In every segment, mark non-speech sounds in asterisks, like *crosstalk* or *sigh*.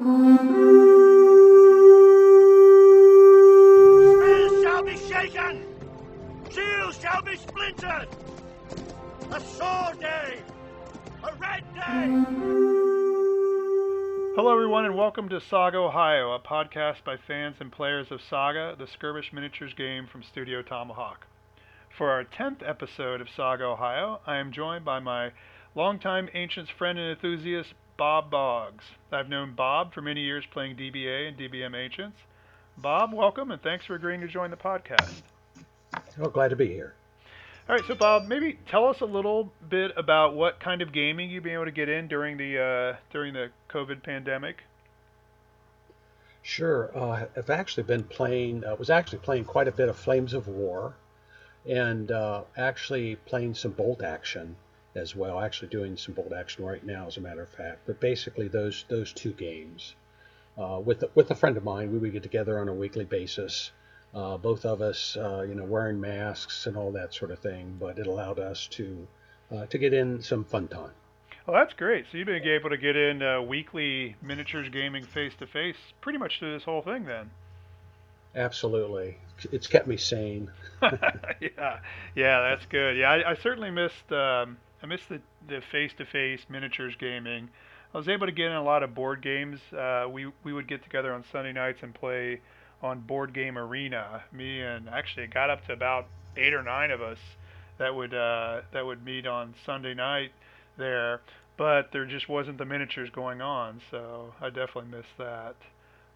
Spears shall be shaken! Shields shall be splintered! A sword day! A red day! Hello, everyone, and welcome to Saga Ohio, a podcast by fans and players of Saga, the skirmish miniatures game from Studio Tomahawk. For our 10th episode of Saga Ohio, I am joined by my longtime Ancients friend and enthusiast, Bob Boggs. I've known Bob for many years playing DBA and DBM Ancients. Bob, welcome, and thanks for agreeing to join the podcast. Oh, glad to be here. All right, so Bob, maybe tell us a little bit about what kind of gaming you've been able to get in during the uh, during the COVID pandemic. Sure. Uh, I've actually been playing, uh, was actually playing quite a bit of Flames of War and uh, actually playing some bolt action as well. Actually doing some bolt action right now, as a matter of fact. But basically, those those two games. Uh, with with a friend of mine, we would get together on a weekly basis. Uh, both of us, uh, you know, wearing masks and all that sort of thing. But it allowed us to uh, to get in some fun time. Well, that's great. So you've been able to get in uh, weekly miniatures gaming face to face pretty much through this whole thing then. Absolutely, it's kept me sane. *laughs* *laughs* yeah, yeah, that's good. Yeah, I, I certainly missed um, I missed the the face to face miniatures gaming. I was able to get in a lot of board games. Uh, we we would get together on Sunday nights and play on Board Game Arena. Me and actually it got up to about eight or nine of us that would uh, that would meet on Sunday night there. But there just wasn't the miniatures going on, so I definitely missed that.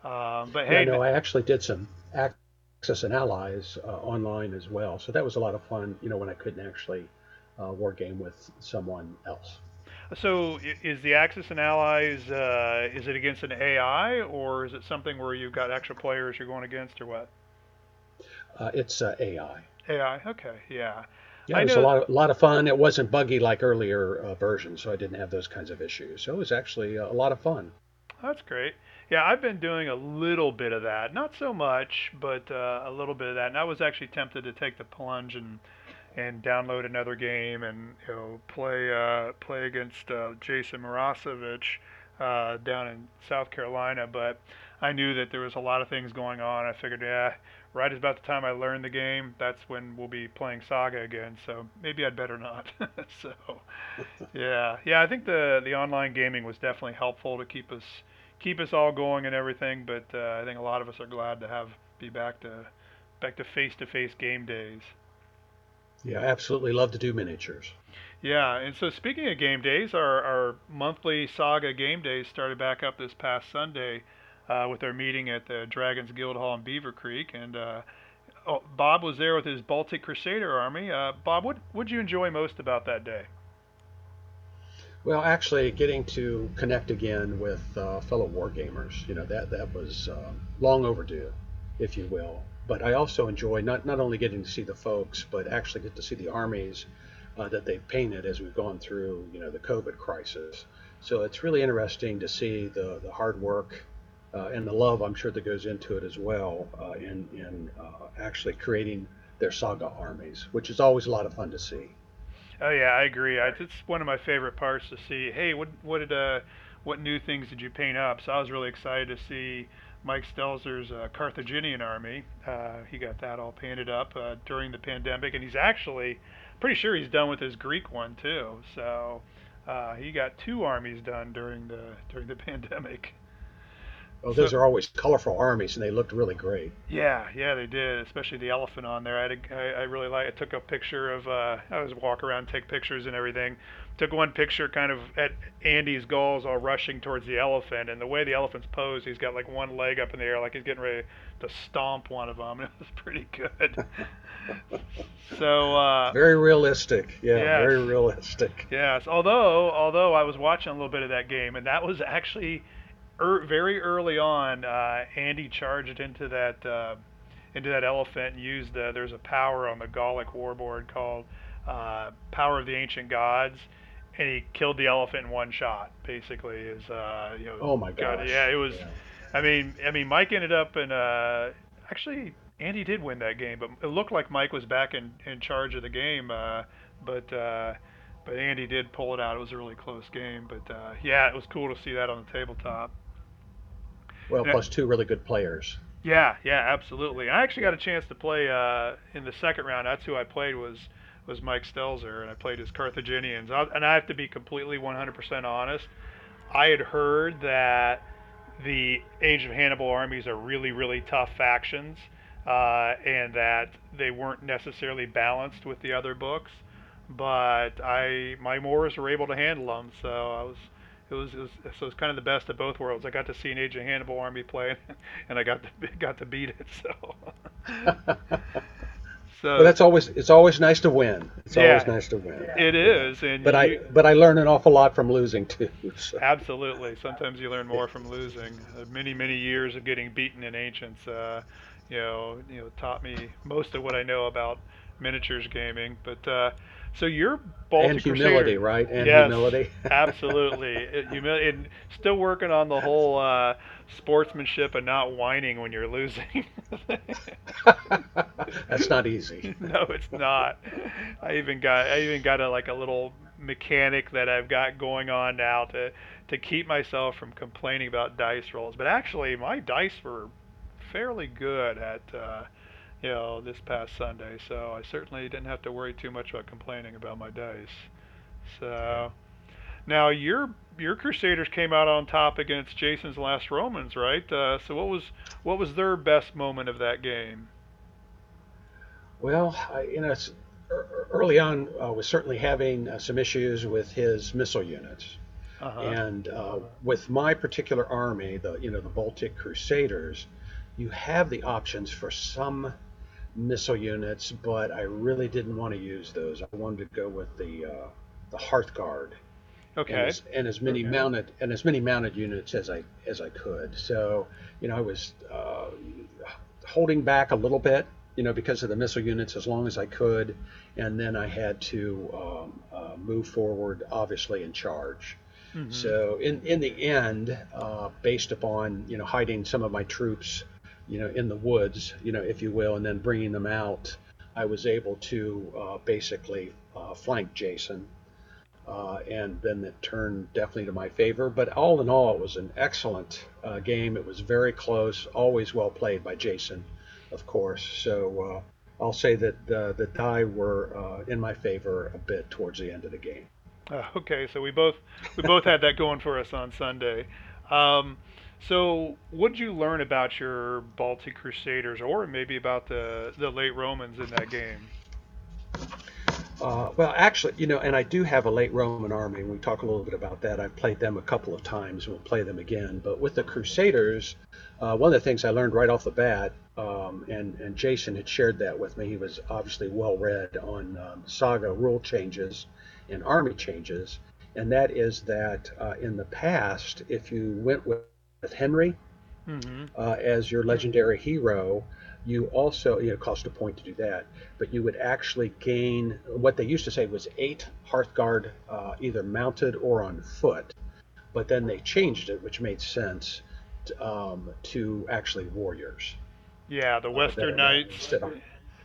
Um, but hey, Yeah, no, I actually did some Axis and Allies uh, online as well, so that was a lot of fun. You know, when I couldn't actually uh, war game with someone else. So is the Axis and Allies, uh, is it against an AI or is it something where you've got actual players you're going against or what? Uh, it's uh, AI. AI, okay, yeah. Yeah, it was a lot, of, lot of fun. It wasn't buggy like earlier uh, versions, so I didn't have those kinds of issues. So it was actually a lot of fun. That's great. Yeah, I've been doing a little bit of that. Not so much, but uh, a little bit of that. And I was actually tempted to take the plunge and and download another game and you know play uh, play against uh, Jason Mirosevich uh, down in South Carolina. But I knew that there was a lot of things going on. I figured, yeah, right about the time I learned the game, that's when we'll be playing Saga again. So maybe I'd better not. *laughs* so yeah, yeah, I think the the online gaming was definitely helpful to keep us keep us all going and everything. But uh, I think a lot of us are glad to have be back to back to face to face game days. Yeah, I absolutely love to do miniatures. Yeah, and so speaking of game days, our, our monthly Saga game days started back up this past Sunday uh, with our meeting at the Dragons Guild Hall in Beavercreek. And uh, oh, Bob was there with his Baltic Crusader army. Uh, Bob, what would you enjoy most about that day? Well, actually, getting to connect again with uh, fellow wargamers, you know, that that was uh, long overdue, if you will. But I also enjoy not not only getting to see the folks, but actually get to see the armies uh, that they've painted as we've gone through, you know, the COVID crisis. So it's really interesting to see the the hard work uh, and the love I'm sure that goes into it as well uh, in in uh, actually creating their saga armies, which is always a lot of fun to see. Oh yeah, I agree. I, it's one of my favorite parts to see. Hey, what what did uh, what new things did you paint up? So I was really excited to see Mike Stelzer's uh, Carthaginian army. Uh, he got that all painted up uh, during the pandemic, and he's actually pretty sure he's done with his Greek one too. So uh, he got two armies done during the during the *laughs* pandemic. Oh, those So- are always colorful armies, and they looked really great. Yeah, yeah, they did, especially the elephant on there. I, had a, I, I really like. I took a picture of. Uh, I was walk around, take pictures and everything. Took one picture, kind of at Andy's Gauls, all rushing towards the elephant, and the way the elephant's posed, he's got like one leg up in the air, like he's getting ready to stomp one of them. And *laughs* it was pretty good. *laughs* so. Uh, Very realistic. Yeah, Yes. very realistic. Yes, although although I was watching a little bit of that game, and that was actually er, very early on. Uh, Andy charged into that uh, into that elephant and used the, there's a power on the Gallic warboard called uh, Power of the Ancient Gods, and he killed the elephant in one shot. Basically, is uh, you know. Oh my God, yeah, it was. Yeah. I mean, I mean, Mike ended up in uh, actually Andy did win that game, but it looked like Mike was back in, in charge of the game. Uh, but uh, but Andy did pull it out. It was a really close game, but uh, yeah, it was cool to see that on the tabletop. Well, plus two really good players. Yeah, yeah, absolutely. I actually got a chance to play uh, in the second round. That's who I played was was Mike Stelzer, and I played as Carthaginians. And I have to be completely 100% honest. I had heard that the Age of Hannibal armies are really, really tough factions, uh, and that they weren't necessarily balanced with the other books. But I, my Moors were able to handle them, so I was it was, it was so it's kind of the best of both worlds. I got to see an Age of Hannibal army play, *laughs* and I got to *laughs* got to beat it. So, *laughs* so But that's always it's always nice to win. It's Yeah. always nice to win. it is. And But I but I learn an awful lot from losing too. *laughs* So. absolutely. Sometimes you learn more from losing. Uh, many many years of getting beaten in ancients, uh, you know, you know, taught me most of what I know about miniatures gaming. But uh, so you're Baltic And humility, Crusader. right? And yes, humility. *laughs* absolutely. It, humility, and still working on the whole uh, sportsmanship and not whining when you're losing. *laughs* That's not easy. *laughs* no, it's not. I even got I even got a like a little mechanic that I've got going on now to to keep myself from complaining about dice rolls. But actually, my dice were fairly good at uh, you know this past Sunday, so I certainly didn't have to worry too much about complaining about my dice. So now your your Crusaders came out on top against Jason's Last Romans, right? Uh, so what was what was their best moment of that game? Well, I, you know, early on, uh, was certainly having uh, some issues with his missile units, Uh-huh. and uh, with my particular army, the you know the Baltic Crusaders, you have the options for some missile units, but I really didn't want to use those. I wanted to go with the uh, the Hearthguard and, okay. as, and as many Okay. mounted and as many mounted units as I as I could. So you know I was uh, holding back a little bit, you know, because of the missile units as long as I could, and then I had to um, uh, move forward, obviously in charge. Mhm. So in in the end, uh, based upon you know hiding some of my troops, you know, in the woods, you know, if you will, and then bringing them out, I was able to uh, basically uh, flank Jason, uh, and then it turned definitely to my favor. But all in all, it was an excellent uh, game. It was very close, always well played by Jason, of course. So. Uh, I'll say that uh, the die were uh, in my favor a bit towards the end of the game. Uh, okay, so we both we both had that going for us on Sunday. Um, so, what did you learn about your Baltic Crusaders, or maybe about the the late Romans in that game? Uh, well, actually, you know, and I do have a late Roman army. And we talk a little bit about that. I've played them a couple of times. And we'll play them again. But with the Crusaders, uh, one of the things I learned right off the bat, um, and and Jason had shared that with me. He was obviously well read on um, saga rule changes and army changes, and that is that uh, in the past, if you went with, with Henry Mm-hmm. uh, as your legendary hero, you also, you know, it cost a point to do that, but you would actually gain what they used to say was eight Hearthguard, uh, either mounted or on foot. But then they changed it, which made sense, to, um, to actually warriors. Yeah, the uh, Western that Knights. of-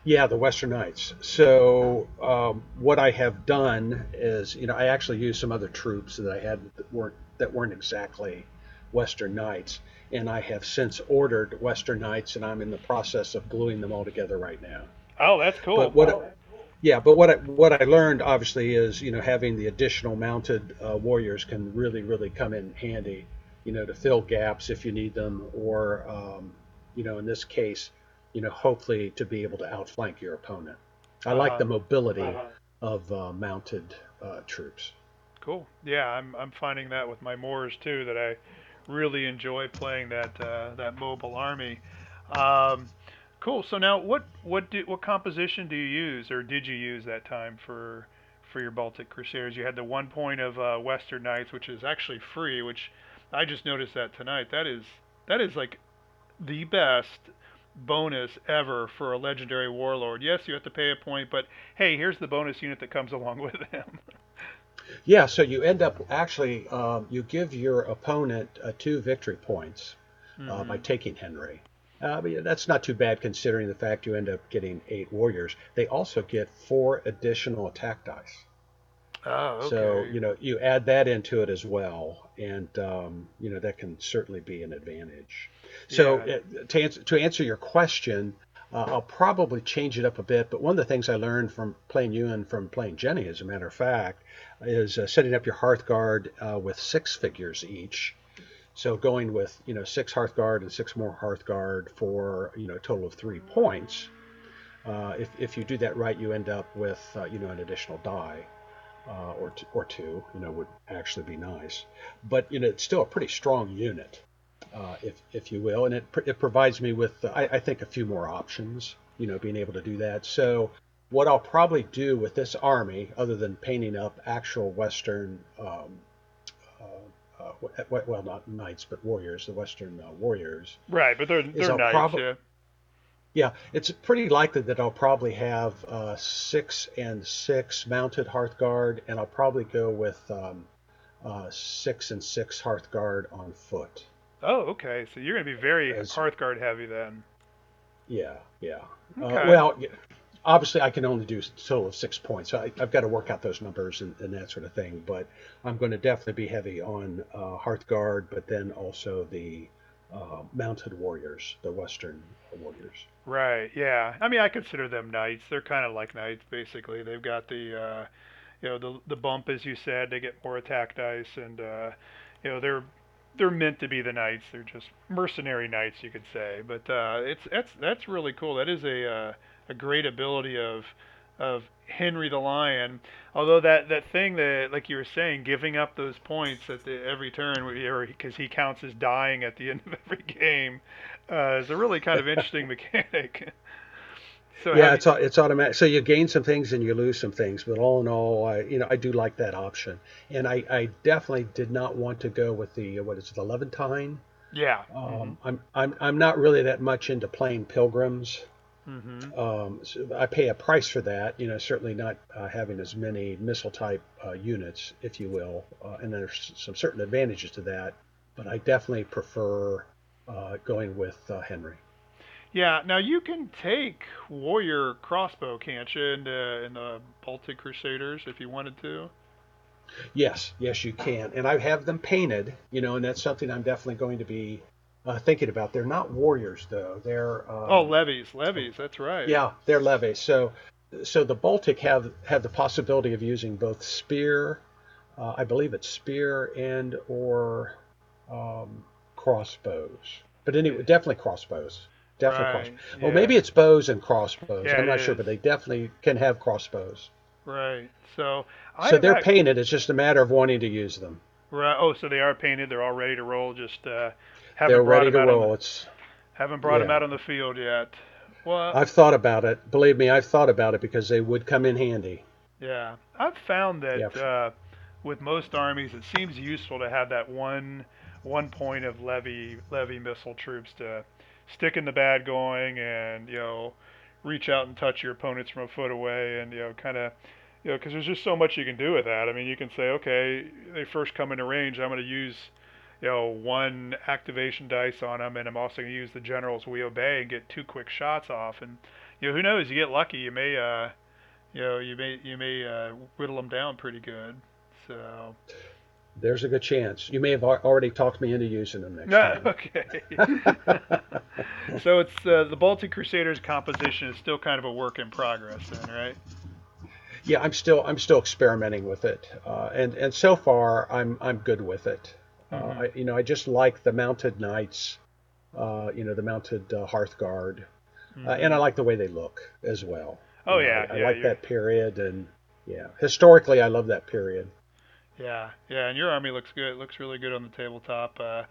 yeah, the Western Knights. So um, what I have done is, you know, I actually used some other troops that I had that weren't that weren't exactly Western Knights, and I have since ordered Western Knights, and I'm in the process of gluing them all together right now. Oh, that's cool. But what, yeah, but what I, what I learned obviously is, you know, having the additional mounted uh, warriors can really, really come in handy, you know, to fill gaps if you need them, or, um, you know, in this case, you know, hopefully to be able to outflank your opponent. I like Uh-huh. the mobility of uh, mounted uh, troops. Cool. Yeah, I'm I'm finding that with my Moors too that I really enjoy playing that uh, that mobile army. Um, cool. So now, what what do, what composition do you use, or did you use that time for for your Baltic Crusaders? You had the one point of uh, Western Knights, which is actually free. Which I just noticed that tonight. That is that is like the best bonus ever for a legendary warlord. Yes, you have to pay a point, but hey, here's the bonus unit that comes *laughs* along with him. Yeah, so you end up actually, um, you give your opponent uh, two victory points uh, by taking Henry. Uh, but that's not too bad considering the fact you end up getting eight warriors. They also get four additional attack dice. Oh, okay. So you know you add that into it as well, and um, you know that can certainly be an advantage. So Yeah. uh, to answer to answer your question, uh, I'll probably change it up a bit. But one of the things I learned from playing you and from playing Jenny, as a matter of fact, is uh, setting up your Hearthguard uh, with six figures each. So going with you know six Hearthguard and six more Hearthguard for you know a total of three points. Uh, if, if you do that right, you end up with uh, you know an additional die uh, or t- or two. You know would actually be nice, but you know it's still a pretty strong unit, uh, if if you will, and it it provides me with uh, I, I think a few more options. You know, being able to do that. So what I'll probably do with this army, other than painting up actual Western. Um, uh, uh, well, not knights, but warriors, the Western uh, warriors. Right, but they're they're I'll prob- yeah. Yeah, it's pretty likely that I'll probably have uh, six and six mounted Hearthguard, and I'll probably go with um, uh, six and six Hearthguard on foot. Oh, okay. So you're gonna be very As- Hearthguard heavy then. Yeah, yeah. Okay. Uh, well, obviously I can only do a total of six points. I, I've got to work out those numbers and, and that sort of thing. But I'm going to definitely be heavy on uh, Hearthguard, but then also the uh, mounted warriors, the Western warriors. Right. Yeah. I mean, I consider them knights. They're kind of like knights, basically. They've got the, uh, you know, the the bump, as you said. They get more attack dice, and uh, you know, they're they're meant to be the knights. They're just mercenary knights, you could say. But uh, it's that's that's really cool. That is a uh, a great ability of of Henry the Lion. Although that that thing that, like you were saying, giving up those points at the every turn, because he counts as dying at the end of every *laughs* game, uh, is a really kind of interesting *laughs* mechanic. So yeah, it's au- it's automatic. So you gain some things and you lose some things, but all in all, I you know I do like that option, and I, I definitely did not want to go with the what is it, the Levantine. yeah. Um, I'm I'm I'm not really that much into playing pilgrims. Mm-hmm. Um, so I pay a price for that. You know, certainly not uh, having as many missile type uh, units, if you will, uh, and there's some certain advantages to that. But I definitely prefer uh, going with uh, Henry. Yeah. Now you can take warrior crossbow, can't you, in the in the Baltic Crusaders if you wanted to? Yes, yes, you can, and I have them painted. You know, and that's something I'm definitely going to be uh, thinking about. They're not warriors though. They're um, oh, levies, levies. That's right. Yeah, they're levies. So, so the Baltic have have the possibility of using both spear, uh, I believe it's spear and or um, crossbows. But anyway, definitely crossbows. Definitely Right, crossbows. Well, maybe it's bows and crossbows. Yeah, I'm not sure, but they definitely can have crossbows. Right. So. so I've they're painted. It's just a matter of wanting to use them. Right. Oh, so they are painted. They're all ready to roll. Just uh, haven't They're brought ready to them roll. the- It's haven't brought them out on the field yet. Well, I've thought about it. Believe me, I've thought about it because they would come in handy. Yeah, I've found that Yep. uh, with most armies, it seems useful to have that one one point of levy levy missile troops to stick in the bad going and you know reach out and touch your opponents from a foot away and you know kind of you know because there's just so much you can do with that. I mean, you can say okay, they first come into range, I'm going to use you know one activation dice on them, and I'm also going to use the generals we obey and get two quick shots off and you know who knows you get lucky you may uh you know, you may you may uh, whittle them down pretty good. So There's a good chance. You may have already talked me into using them next no, time. *laughs* okay. *laughs* so it's uh, the Baltic Crusaders composition is still kind of a work in progress, then, right? Yeah, I'm still I'm still experimenting with it, uh, and and so far I'm I'm good with it. Uh, Mhm. I, you know, I just like the mounted knights, uh, you know, the mounted uh, Hearthguard, uh, and I like the way they look as well. Mm-hmm. Oh, You yeah, I, I yeah, like you're- that period, and yeah, historically I love that period. Yeah, yeah, and your army looks good. It looks really good on the tabletop. Uh,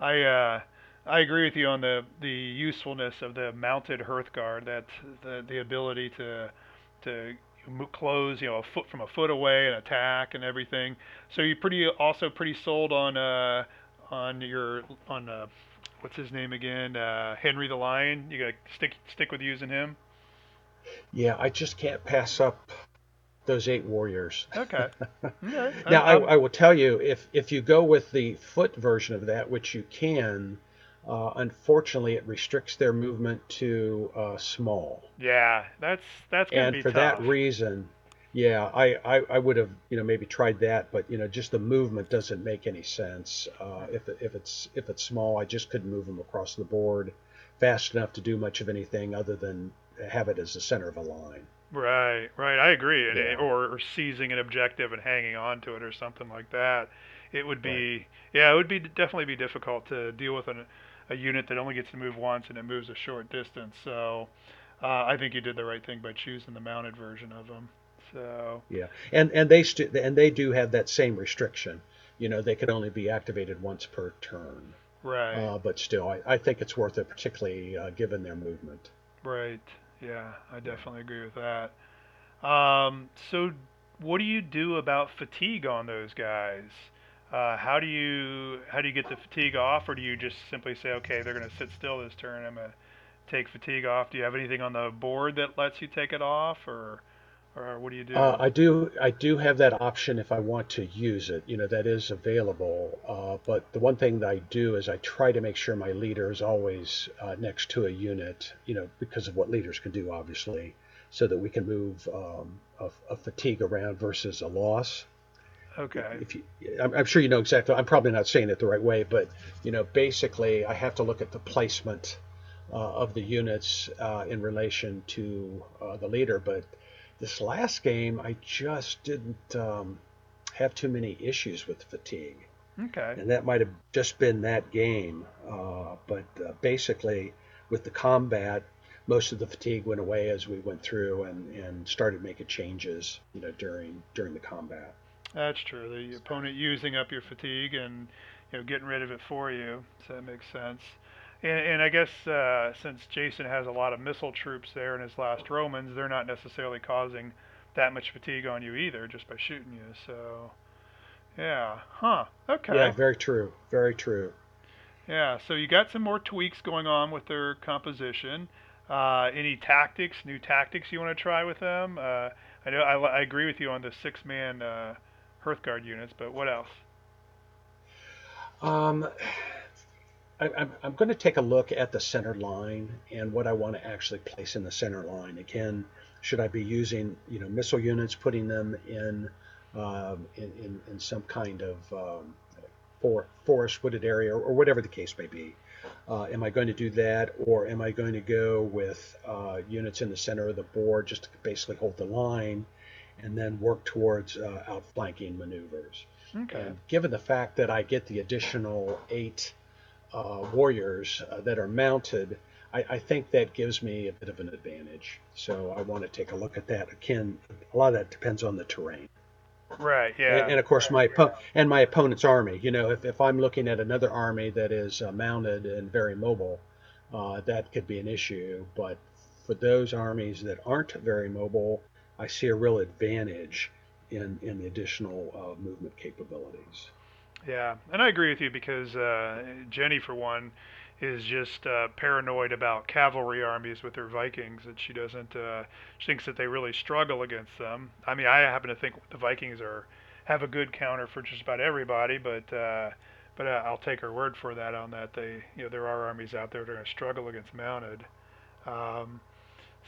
I uh, I agree with you on the the usefulness of the mounted Hearthguard. That the the ability to to close, you know, a foot from a foot away and attack and everything. So you pretty also pretty sold on uh on your on uh what's his name again? Uh, Henry the Lion. You gotta stick stick with using him. Yeah, I just can't pass up those eight warriors. Okay. *laughs* okay. Now, I, I'm- will tell you, if if you go with the foot version of that, which you can, uh, unfortunately, it restricts their movement to uh, small. yeah, that's that's gonna and be for tough. that reason, Yeah, I, I, I would have, you know, maybe tried that, but you know, just the movement doesn't make any sense. Uh, if if it's if it's small, I just couldn't move them across the board fast enough to do much of anything other than have it as the center of a line. Right, right. I agree. And Yeah, or, or seizing an objective and hanging on to it or something like that. It would right. be, yeah, it would be definitely be difficult to deal with an, a unit that only gets to move once and it moves a short distance. So uh, I think you did the right thing by choosing the mounted version of them. So Yeah, and and they st- and they do have that same restriction. You know, they can only be activated once per turn. right, Uh, but still, I, I think it's worth it, particularly uh, given their movement. right. Yeah, I definitely agree with that. Um, so what do you do about fatigue on those guys? Uh, how do you how do you get the fatigue off, or do you just simply say, okay, they're going to sit still this turn, I'm going to take fatigue off? Do you have anything on the board that lets you take it off, or or what do you Uh, do? I do I do have that option if I want to use it. You know, that is available. Uh, but the one thing that I do is I try to make sure my leader is always uh, next to a unit. You know, because of what leaders can do, obviously, so that we can move um, a, a fatigue around versus a loss. Okay, if you, I'm, I'm sure you know exactly. I'm probably not saying it the right way, but you know, basically, I have to look at the placement uh, of the units uh, in relation to uh, the leader. But this last game, I just didn't um, have too many issues with fatigue, okay, and that might have just been that game. Uh, but uh, basically, with the combat. Most of the fatigue went away as we went through and, and started making changes, you know, during during the combat. that's true. The opponent using up your fatigue and you know getting rid of it for you, so that makes sense. And, and I guess uh, since Jason has a lot of missile troops there in his last Romans, they're not necessarily causing that much fatigue on you either, just by shooting you. So yeah, huh? Okay. Yeah, very true. Very true. Yeah, so you got some more tweaks going on with their composition. Uh, any tactics, new tactics you want to try with them? Uh, I know I, I agree with you on the six-man uh, Hearthguard units, but what else? Um, I'm, I'm going to take a look at the center line and what I want to actually place in the center line. Again, should I be using, you know, missile units, putting them in, um, in, in, in some kind of um, for, forest wooded area or whatever the case may be? Uh, am I going to do that, or am I going to go with uh, units in the center of the board just to basically hold the line and then work towards uh, outflanking maneuvers? Okay. And given the fact that I get the additional eight uh, warriors uh, that are mounted, I, I think that gives me a bit of an advantage. So I want to take a look at that. Again, a lot of that depends on the terrain. Right. And, Yeah. and of course, my oppo- and my opponent's army. You know, if, if I'm looking at another army that is uh, mounted and very mobile, uh, that could be an issue. But for those armies that aren't very mobile, I see a real advantage in, in the additional uh, movement capabilities. Yeah, and I agree with you because uh, Jenny, for one, is just uh, paranoid about cavalry armies with her Vikings, and she doesn't. Uh, she thinks that they really struggle against them. I mean, I happen to think the Vikings are have a good counter for just about everybody, but uh, but uh, I'll take her word for that on that. They, you know, there are armies out there that are going to struggle against mounted. Um,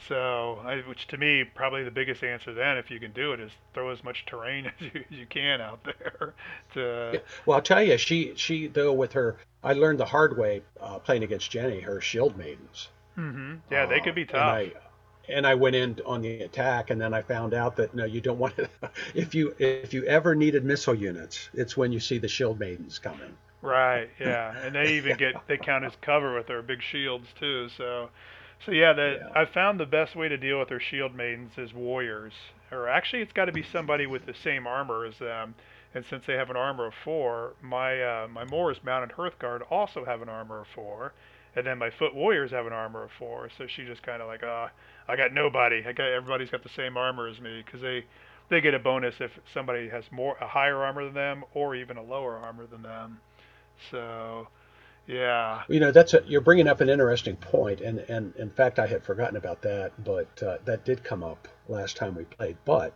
so, I, which to me, probably the biggest answer then, if you can do it, is throw as much terrain *laughs* as you, as you can out there *laughs* Yeah. Well, I'll tell you, she she though with her, I learned the hard way uh, playing against Jenny, her shield maidens. Mm-hmm. Yeah, they Uh, could be and tough. I and I went in on the attack, and then I found out that no, you don't *laughs* want to. if you if you ever needed missile units, it's when you see the shield maidens coming. Right, yeah. And they even get they count as cover with their big shields too. So so yeah, the Yeah. I found the best way to deal with their shield maidens is warriors. Or actually it's got to be somebody with the same armor as them. And since they have an armor of 4, my uh, my Moors mounted Hearthguard also have an armor of 4. And then my foot warriors have an armor of 4. So she just kind of like, "Ah, I got nobody. I got everybody's got the same armor as me cuz they they get a bonus if somebody has more a higher armor than them or even a lower armor than them. So, yeah. You know, that's a, you're bringing up an interesting point, and and in fact, I had forgotten about that, but uh, that did come up last time we played. But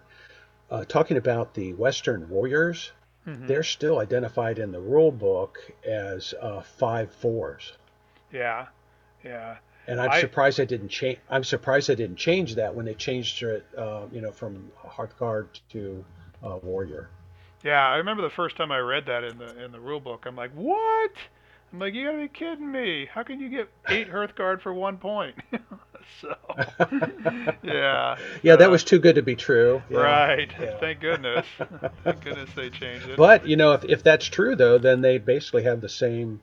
uh, talking about the Western warriors, hmm they're still identified in the rule book as uh, five fours. Yeah. Yeah. And I'm I- surprised I didn't change. I'm surprised I didn't change that when they changed it, uh, you know, from Hearthguard to uh, Warrior. Yeah, I remember the first time I read that in the in the rule book. I'm like, what? I'm like, you gotta be kidding me! How can you get eight *laughs* Hearthguard for one point? *laughs* so, yeah. *laughs* Yeah, that so- was too good to be true. Yeah. right. yeah. Thank goodness. Thank goodness they changed it. But you know, if, if that's true though, then they basically have the same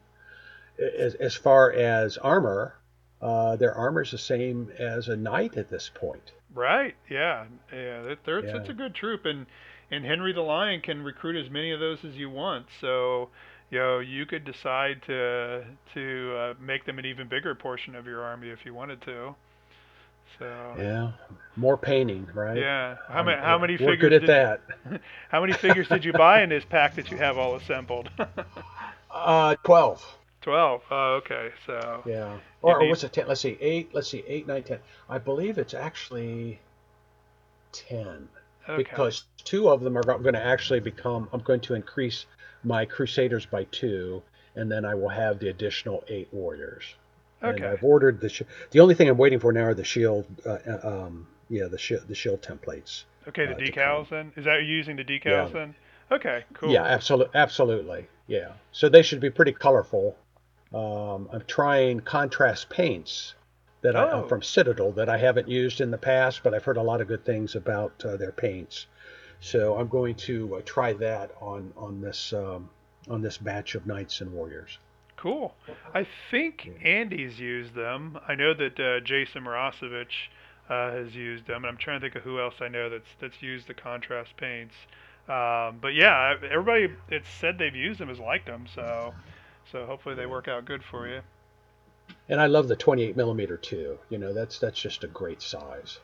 as, as far as armor. Uh, their armor's the same as a knight at this point. Right. Yeah. Yeah. They're, Yeah. such a good troop, and and Henry the Lion can recruit as many of those as you want. So, you know, you could decide to to uh, make them an even bigger portion of your army if you wanted to. So. Yeah, more painting, right? Yeah. How many how many We're figures good at did, that. *laughs* How many figures did you buy in this pack that you have all assembled? *laughs* Uh, twelve. Twelve. Oh, okay. So. Yeah. Or, or what's it? Ten? Let's see. Eight. Let's see. Eight, nine, ten. I believe it's actually ten Okay. because two of them are going to actually become. I'm going to increase my Crusaders by two, and then I will have the additional eight warriors. Okay. And. I've ordered the. Sh- the only thing I'm waiting for now are the shield. Uh, uh, um, yeah, the shield. The shield templates. Okay. The uh, decals then. Is that using the decals Yeah. then? Okay. Cool. Yeah, absolutely, absolutely. Yeah. So they should be pretty colorful. Um, I'm trying contrast paints that I, Oh. from Citadel that I haven't used in the past, but I've heard a lot of good things about uh, their paints. So I'm going to uh, try that on on this um, on this batch of knights and warriors. Cool. I think Andy's used them. I know that uh, Jason Morosevich uh, has used them, and I'm trying to think of who else I know that's that's used the contrast paints. Um, but yeah, everybody that's said they've used them has liked them, so so hopefully they work out good for you. And I love the 28 millimeter too. You know, that's that's just a great size.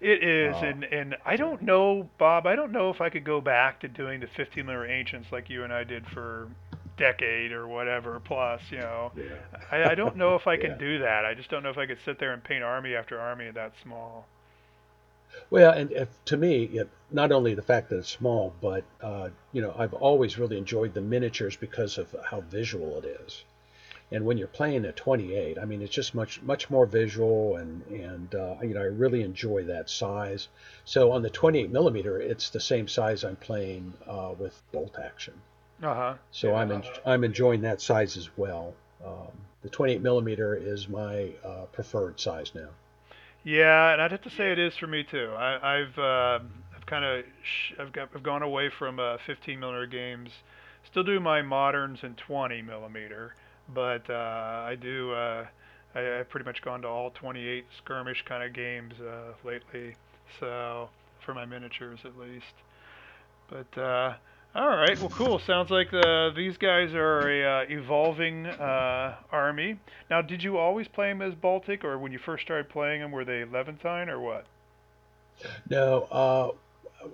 It is, and and I don't know, Bob. I don't know if I could go back to doing the 15 millimeter ancients like you and I did for decade or whatever plus. You know, Yeah. I, I don't know if I *laughs* can Yeah. do that. I just don't know if I could sit there and paint army after army that small. Well, and if, to me, it, not only the fact that it's small, but uh, you know, I've always really enjoyed the miniatures because of how visual it is. And when you're playing a 28, I mean, it's just much much more visual, and and uh, you know, I really enjoy that size. So on the 28 millimeter, it's the same size I'm playing uh, with bolt action. Uh huh. So I'm en- I'm enjoying that size as well. Um, the 28 millimeter is my uh, preferred size now. Yeah, and I'd have to say it is for me too. I, I've uh, I've kind of sh- I've got I've gone away from uh, 15 millimeter games. Still do my moderns in 20 millimeter, but uh, I do uh, I, I've pretty much gone to all 28 skirmish kind of games uh, lately. So for my miniatures at least. But uh, all right, well, cool. Sounds like the, these guys are a uh, evolving uh, army. Now, did you always play them as Baltic, or when you first started playing them, were they Levantine, or what? No,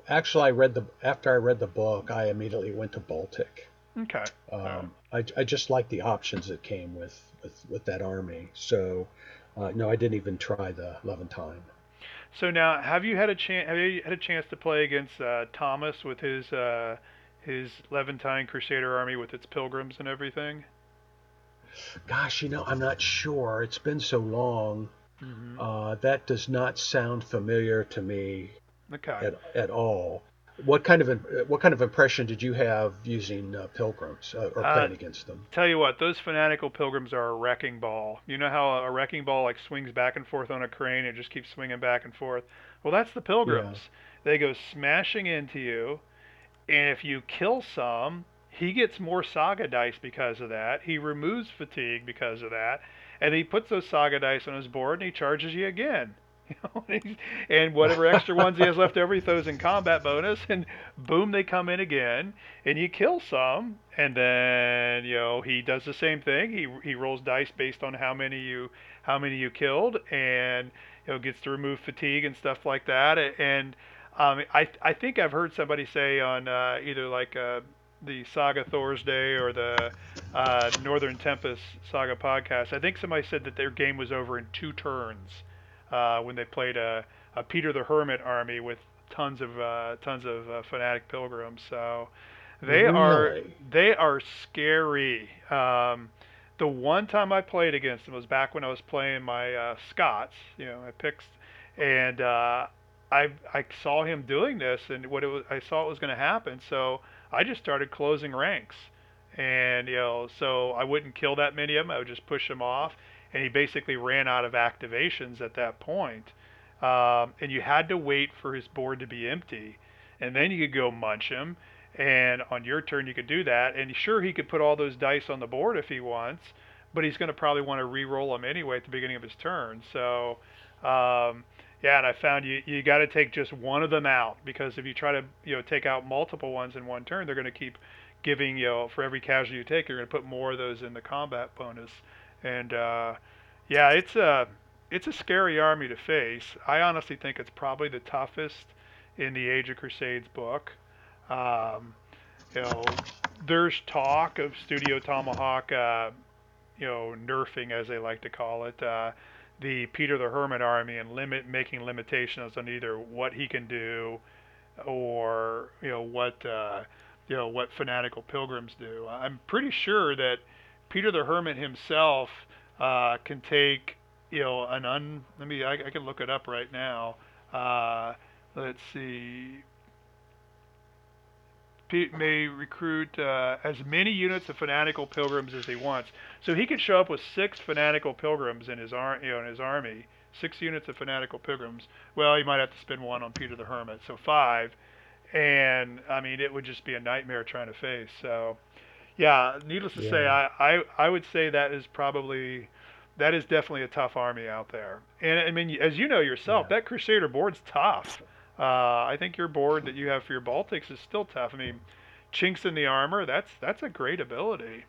actually, I read the after I read the book, I immediately went to Baltic. Okay. Um, I, I just liked the options that came with with, with that army. So, uh, no, I didn't even try the Levantine. So now, have you had a chance? Have you had a chance to play against uh, Thomas with his uh, his Levantine Crusader army with its pilgrims and everything? Gosh, you know, I'm not sure. It's been so long. Mm-hmm. Uh, that does not sound familiar to me Okay. at, at all. What kind of what kind of impression did you have using uh, pilgrims uh, or Uh, playing against them? Tell you what, those fanatical pilgrims are a wrecking ball. You know how a wrecking ball like swings back and forth on a crane and just keeps swinging back and forth. Well, that's the pilgrims. They go smashing into you, and if you kill some, he gets more saga dice because of that. He removes fatigue because of that, and he puts those saga dice on his board and he charges you again. *laughs* And whatever extra ones he has left over, he throws in combat bonus, and boom, they come in again, and you kill some, and then you know he does the same thing. He he rolls dice based on how many you how many you killed, and you know gets to remove fatigue and stuff like that. And um, I I think I've heard somebody say on uh, either like uh, the Saga Thursday or the uh, Northern Tempest Saga podcast. I think somebody said that their game was over in two turns uh, when they played a, a Peter the Hermit army with tons of uh, tons of uh, fanatic pilgrims. So they are they are scary. Um, the one time I played against him was back when I was playing my uh, Scots, you know, my Picts, and uh, I I saw him doing this, and what it was, I saw it was going to happen, so I just started closing ranks, and you know, so I wouldn't kill that many of them. I would just push them off, and he basically ran out of activations at that point. Um, and you had to wait for his board to be empty, and then you could go munch him. And on your turn, you could do that. And sure, he could put all those dice on the board if he wants, but he's going to probably want to re-roll them anyway at the beginning of his turn. So, um, yeah, and I found you you got to take just one of them out because if you try to you know take out multiple ones in one turn, they're going to keep giving you know for every casualty you take, you're going to put more of those in the combat bonus. And uh, yeah, it's a it's a scary army to face. I honestly think it's probably the toughest in the Age of Crusades book. Um, you know, there's talk of Studio Tomahawk, uh, you know, nerfing as they like to call it, uh, the Peter the Hermit army and limit making limitations on either what he can do or you know what uh, you know what fanatical pilgrims do. I'm pretty sure that Peter the Hermit himself uh, can take you know an un. Let me I, I can look it up right now. Uh, let's see. Pete may recruit uh, as many units of fanatical pilgrims as he wants. So he can show up with six fanatical pilgrims in his ar- you know in his army, six units of fanatical pilgrims. Well, he might have to spend one on Peter the Hermit, so five. And I mean, it would just be a nightmare trying to face. So, yeah, needless to yeah. say, I, I I would say that is probably that is definitely a tough army out there. And I mean, as you know yourself, yeah. that Crusader board's tough. Uh, I think your board that you have for your Baltics is still tough. I mean, chinks in the armor, that's that's a great ability.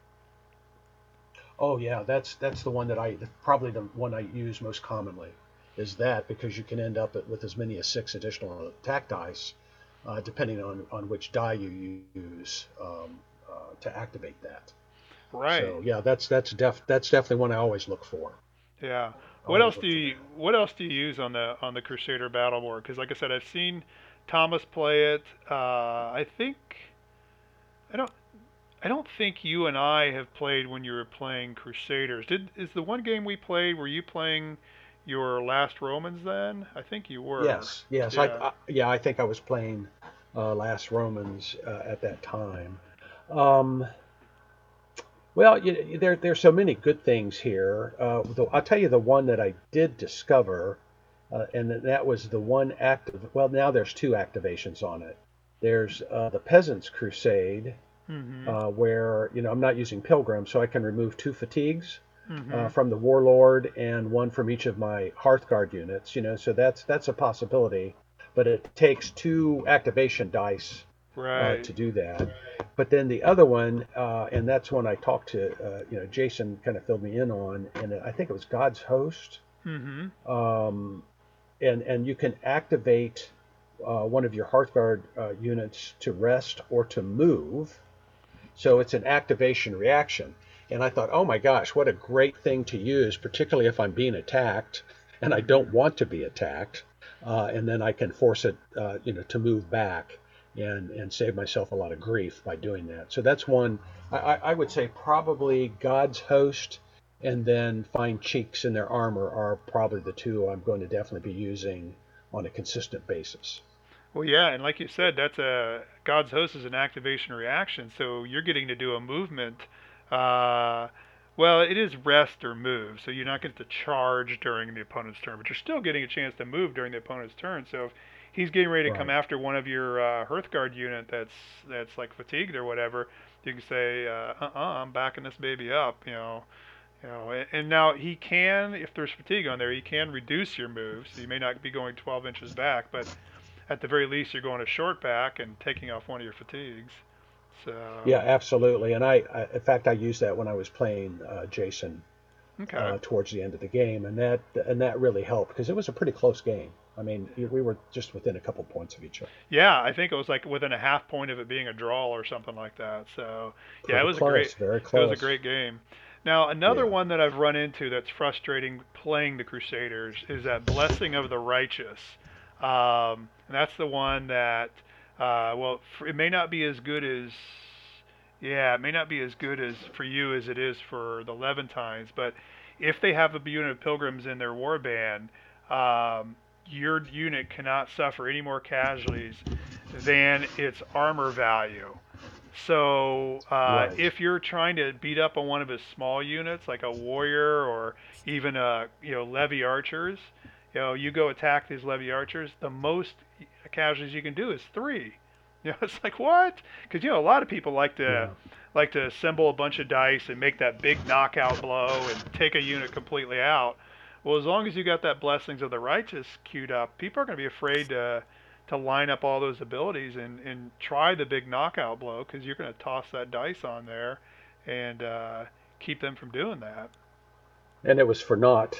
Oh yeah, that's that's the one that I probably the one I use most commonly is that because you can end up with as many as six additional attack dice, uh, depending on on which die you use um, to activate that. Right. So yeah, that's that's def that's definitely one I always look for. Yeah. What else do you What else do you use on the on the Crusader battle board? Because like I said, I've seen Thomas play it. Uh, I think I don't I don't think you and I have played when you were playing Crusaders. Did is the one game we played? Were you playing your Last Romans then? I think you were. Yes. Yes. Yeah. I, I yeah. I think I was playing uh, Last Romans uh, at that time. Um, well, you, there there's so many good things here. Uh, the, I'll tell you the one that I did discover, uh, and that was the one active. Well, now there's two activations on it. There's uh, the Peasants Crusade, mm-hmm. Uh, where you know I'm not using Pilgrim, so I can remove two fatigues. Mm-hmm. Uh, from the warlord and one from each of my Hearthguard units, you know, so that's that's a possibility, but it takes two activation dice uh, to do that. But then the other one, uh, and that's one I talked to, uh, you know, Jason kind of filled me in on, and I think it was God's Host. Mm-hmm. Um, and and you can activate uh, one of your Hearthguard uh, units to rest or to move. So it's an activation reaction. And I thought, oh my gosh, what a great thing to use, particularly if I'm being attacked and I don't want to be attacked. Uh, and then I can force it, uh, you know, to move back and and save myself a lot of grief by doing that. So that's one I, I would say probably God's host and then Fine chinks in their armor are probably the two I'm going to definitely be using on a consistent basis. Well, yeah, and like you said, that's a God's host is an activation reaction, so you're getting to do a movement. Uh, well, it is rest or move, so you're not going to charge during the opponent's turn, but you're still getting a chance to move during the opponent's turn. So if he's getting ready to right. come after one of your uh, Hearthguard unit that's that's like fatigued or whatever, you can say, uh, uh-uh, I'm backing this baby up, you know. You know, and, and now he can, if there's fatigue on there, he can reduce your moves. So you may not be going 12 inches back, but at the very least, you're going a short back and taking off one of your fatigues. So yeah, absolutely. And I, I in fact, I used that when I was playing uh, Jason okay. uh, towards the end of the game, and that and that really helped because it was a pretty close game. I mean, we were just within a couple points of each other. Yeah, I think it was like within a half point of it being a draw or something like that. So yeah, it was close, a great, very close. It was a great game. Now another yeah. one that I've run into that's frustrating playing the Crusaders is that Blessing of the Righteous, um, and that's the one that uh, well, it may not be as good as Yeah, it may not be as good as for you as it is for the Levantines, but if they have a unit of pilgrims in their warband, um, your unit cannot suffer any more casualties than its armor value. So uh, Right. if you're trying to beat up on one of his small units, like a warrior or even a you know levy archers, you know you go attack these levy archers. The most casualties you can do is three. *laughs* You know, it's like what? Because you know a lot of people like to Yeah. like to assemble a bunch of dice and make that big knockout blow and take a unit completely out. Well, as long as you got that blessings of the righteous queued up, people are going to be afraid to to line up all those abilities and and try the big knockout blow because you're going to toss that dice on there and uh, keep them from doing that. And it was for naught.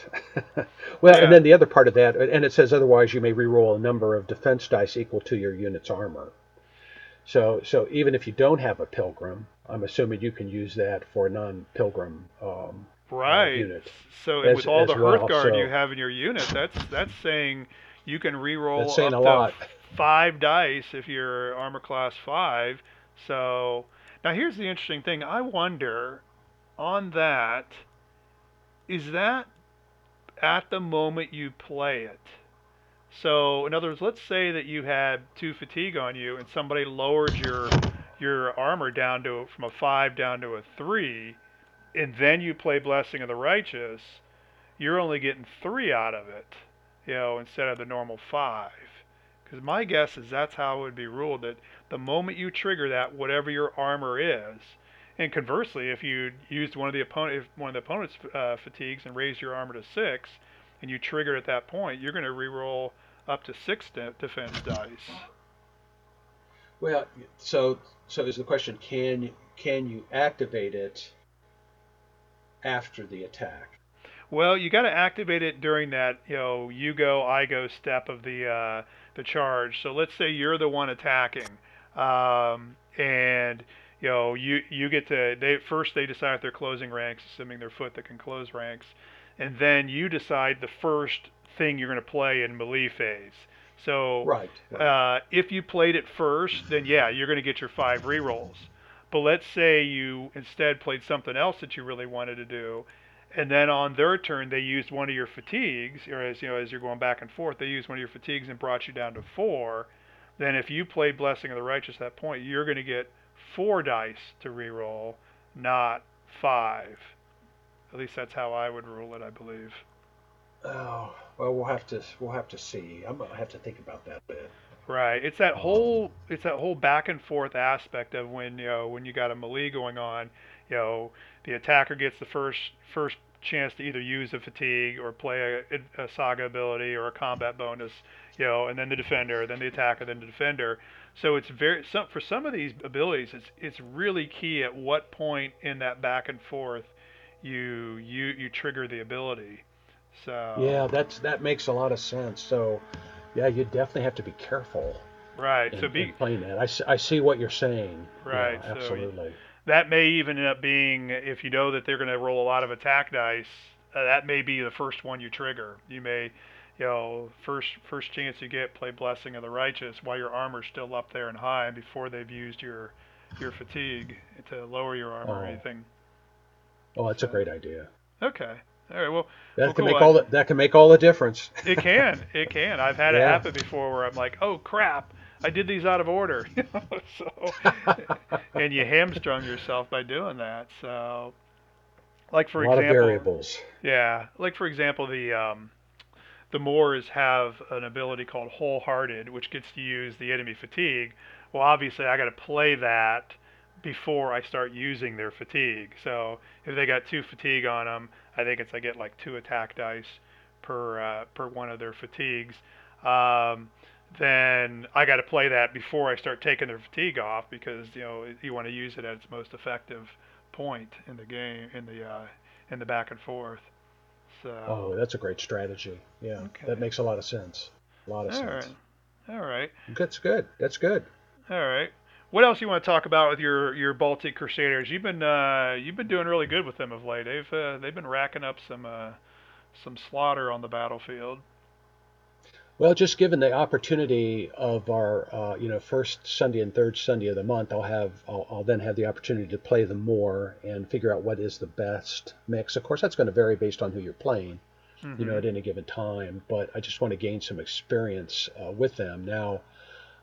*laughs* well, Yeah. and then the other part of that, and it says otherwise you may reroll a number of defense dice equal to your unit's armor. So, so even if you don't have a pilgrim, I'm assuming you can use that for a non-pilgrim. Um, Uh, right. unit So as- with all the well, Hearthguard so- you have in your unit, that's that's saying you can re-roll That's saying up a to lot. five dice if you're armor class five. So now here's the interesting thing. I wonder on that is that at the moment you play it. So in other words, let's say that you had two fatigue on you and somebody lowered your your armor down to from a five down to a three, and then you play Blessing of the Righteous, you're only getting three out of it, you know, instead of the normal five. Because my guess is that's how it would be ruled that the moment you trigger that, whatever your armor is, and conversely, if you used one of the opponent, if one of the opponent's uh, fatigues and raised your armor to six, and you trigger at that point, you're going to reroll up to six de- defense dice. Well, so so is the question: Can can you activate it after the attack? Well, you got to activate it during that, you know, you go, I go step of the uh, the charge. So let's say you're the one attacking, um, and you know you you get to they first they decide if they're closing ranks, assuming they're foot that can close ranks, and then you decide the first thing you're going to play in melee phase. So Right. right. uh, if you played it first, then yeah, you're going to get your five rerolls. But let's say you instead played something else that you really wanted to do, and then on their turn they used one of your fatigues, or as you know, as you're going back and forth, they used one of your fatigues and brought you down to four. Then if you played Blessing of the Righteous at that point, you're going to get four dice to reroll, not five. At least that's how I would rule it, I believe. Oh, well, we'll have to we'll have to see. I'm gonna have to think about that a bit. Right. It's that whole it's that whole back and forth aspect of when you know when you got a melee going on, you know, the attacker gets the first first chance to either use a fatigue or play a, a saga ability or a combat bonus, you know, and then the defender, then the attacker, then the defender. So it's very some for some of these abilities, it's it's really key at what point in that back and forth you you you trigger the ability. So Yeah, that's that makes a lot of sense. So, yeah, you definitely have to be careful right. in, So be in playing that. I, see- I see what you're saying. Yeah, Right, so absolutely. that may even end up being if you know that they're going to roll a lot of attack dice uh, that may be the first one you trigger you may you know first first chance you get play blessing of the righteous while your armor's still up there and high before they've used your your fatigue to lower your armor or Oh. anything oh, that's a great idea. okay all right well That Well, can cool. make all the, that can make all the difference. it *laughs* can it can i've had it happen before where i'm like oh crap i did these out of order *laughs* so *laughs* and you hamstrung yourself by doing that so like for a lot example of variables. Yeah, like for example, the um, the Moors have an ability called Wholehearted, which gets to use the enemy fatigue. Well, obviously, I got to play that before I start using their fatigue. So if they got two fatigue on them, I think it's I get like two attack dice per uh, per one of their fatigues. Um, then I got to play that before I start taking their fatigue off because you know you want to use it at its most effective point in the game in the uh, in the back and forth. So Oh, that's a great strategy. Yeah, Okay. that makes a lot of sense. A lot of all sense. right, all right, That's good. That's good. all right. What else you want to talk about with your, your Baltic Crusaders? You've been uh, you've been doing really good with them of late. They've uh, they've been racking up some uh, some slaughter on the battlefield. Well, just given the opportunity of our, uh, you know, first Sunday and third Sunday of the month, I'll have, I'll, I'll then have the opportunity to play them more and figure out what is the best mix. Of course, that's going to vary based on who you're playing, hmm you know, at any given time. But I just want to gain some experience uh, with them. Now,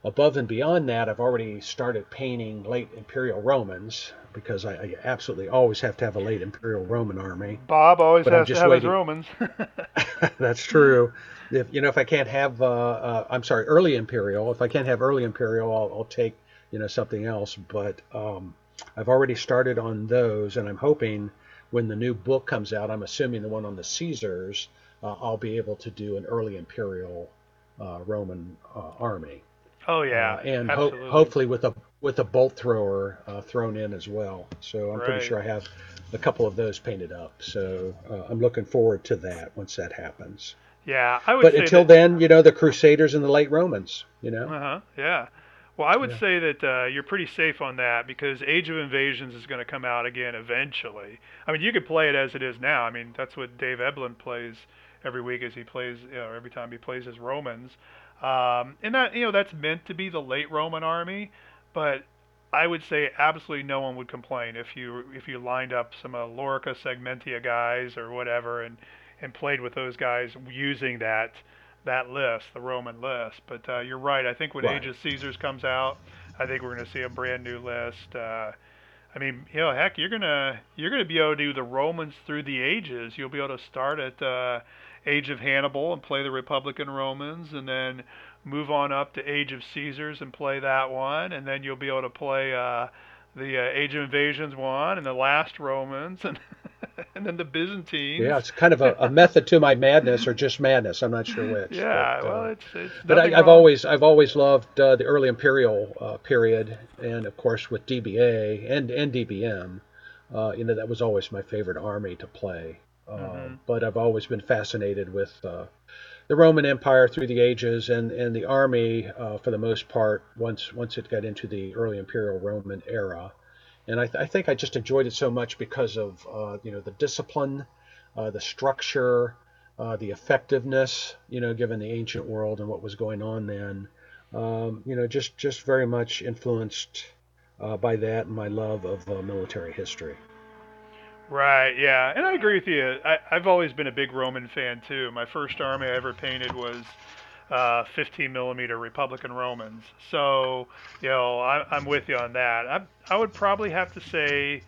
above and beyond that, I've already started painting late Imperial Romans because I, I absolutely always have to have a late Imperial Roman army. Bob always But has to have his. Romans. *laughs* *laughs* That's true. If you know, if I can't have, uh, uh, I'm sorry, early imperial. If I can't have early imperial, I'll, I'll take you know something else. But um, I've already started on those, and I'm hoping when the new book comes out, I'm assuming the one on the Caesars, uh, I'll be able to do an early imperial uh, Roman uh, army, oh yeah, uh, and ho- hopefully with a with a bolt thrower uh, thrown in as well. So I'm Right. pretty sure I have a couple of those painted up. So uh, I'm looking forward to that once that happens. Yeah, I would But until that, then, you know, the Crusaders and the late Romans, you know. Uh-huh. Yeah. Well, I would Yeah. say that uh, you're pretty safe on that because Age of Invasions is going to come out again eventually. I mean, you could play it as it is now. I mean, that's what Dave Eblin plays every week as he plays, you know, every time he plays his Romans. Um, and that, you know, that's meant to be the late Roman army, but I would say absolutely no one would complain if you if you lined up some uh, Lorica Segmentata guys or whatever and and played with those guys using that that list, the Roman list. But uh, you're right. I think when Right. Age of Caesars comes out, I think we're going to see a brand new list. Uh, I mean, you know, heck, you're gonna you're gonna be able to do the Romans through the ages. You'll be able to start at uh, Age of Hannibal and play the Republican Romans, and then move on up to Age of Caesars and play that one, and then you'll be able to play uh, the uh, Age of Invasions one and the last Romans, *laughs* and and then the Byzantines. Yeah, it's kind of a, a method to my madness, or just madness. I'm not sure which. Yeah, but, uh, well, it's it's. but I, I've always I've always loved uh, the early imperial uh, period, and of course with DBA and and DBM, uh, you know that was always my favorite army to play. Uh, Mhm. But I've always been fascinated with uh, the Roman Empire through the ages, and and the army uh, for the most part once once it got into the early imperial Roman era. And I, th- I think I just enjoyed it so much because of uh, you know the discipline, uh, the structure, uh, the effectiveness. You know, given the ancient world and what was going on then, um, you know, just just very much influenced uh, by that and my love of uh, military history. Right, yeah, and I agree with you. I, I've always been a big Roman fan too. My first army I ever painted was uh, 15 millimeter Republican Romans. So, you know, I, I'm with you on that. I, I would probably have to say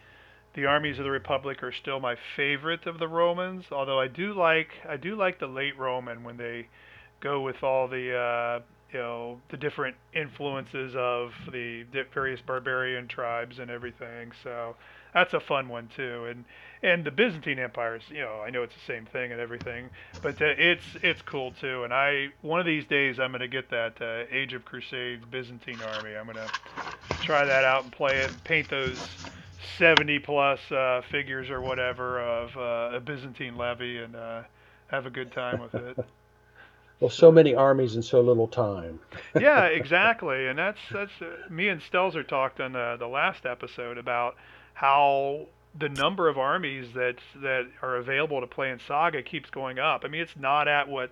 the armies of the Republic are still my favorite of the Romans. Although I do like I do like the late Roman when they go with all the uh, you know the different influences of the various barbarian tribes and everything. So that's a fun one too. And and the Byzantine empires, you know, I know it's the same thing and everything, but uh, it's it's cool too. And I one of these days I'm gonna get that uh, Age of Crusades Byzantine army. I'm gonna try that out and play it, and paint those 70 plus uh, figures or whatever of uh, a Byzantine levy, and uh, have a good time with it. *laughs* Well, so many armies in so little time. *laughs* yeah, exactly, *laughs* and that's that's uh, me and Stelzer talked on the the last episode about how the number of armies that that are available to play in Saga keeps going up. I mean, it's not at what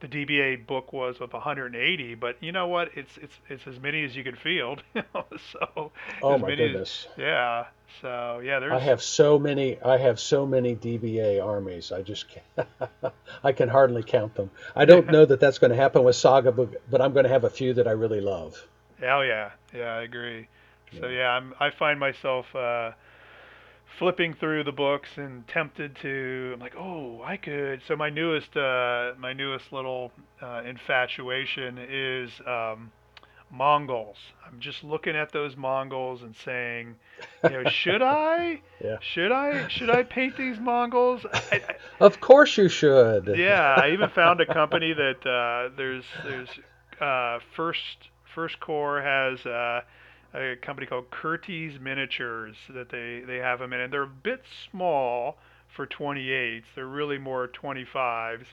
the DBA book was with 180, but you know what? It's it's it's as many as you can field. You *laughs* know, so Oh my many as- goodness. yeah. So yeah, there's I have so many. I have so many DBA armies. I just can't, *laughs* I can hardly count them. I don't *laughs* know that that's going to happen with Saga, but, but I'm going to have a few that I really love. Oh yeah, yeah, I agree. So yeah, I'm, I find myself uh, flipping through the books and tempted to. I'm like, oh, I could. So my newest, uh, my newest little uh, infatuation is um, Mongols. I'm just looking at those Mongols and saying, you know, should *laughs* I? Yeah. Should I? Should I paint these Mongols? I, I, Of course you should. yeah, I even found a *laughs* company that uh, there's there's uh, first Footsore has uh, a company called Curteys Miniatures that they they have them in, and they're a bit small for 28s. They're really more 25s.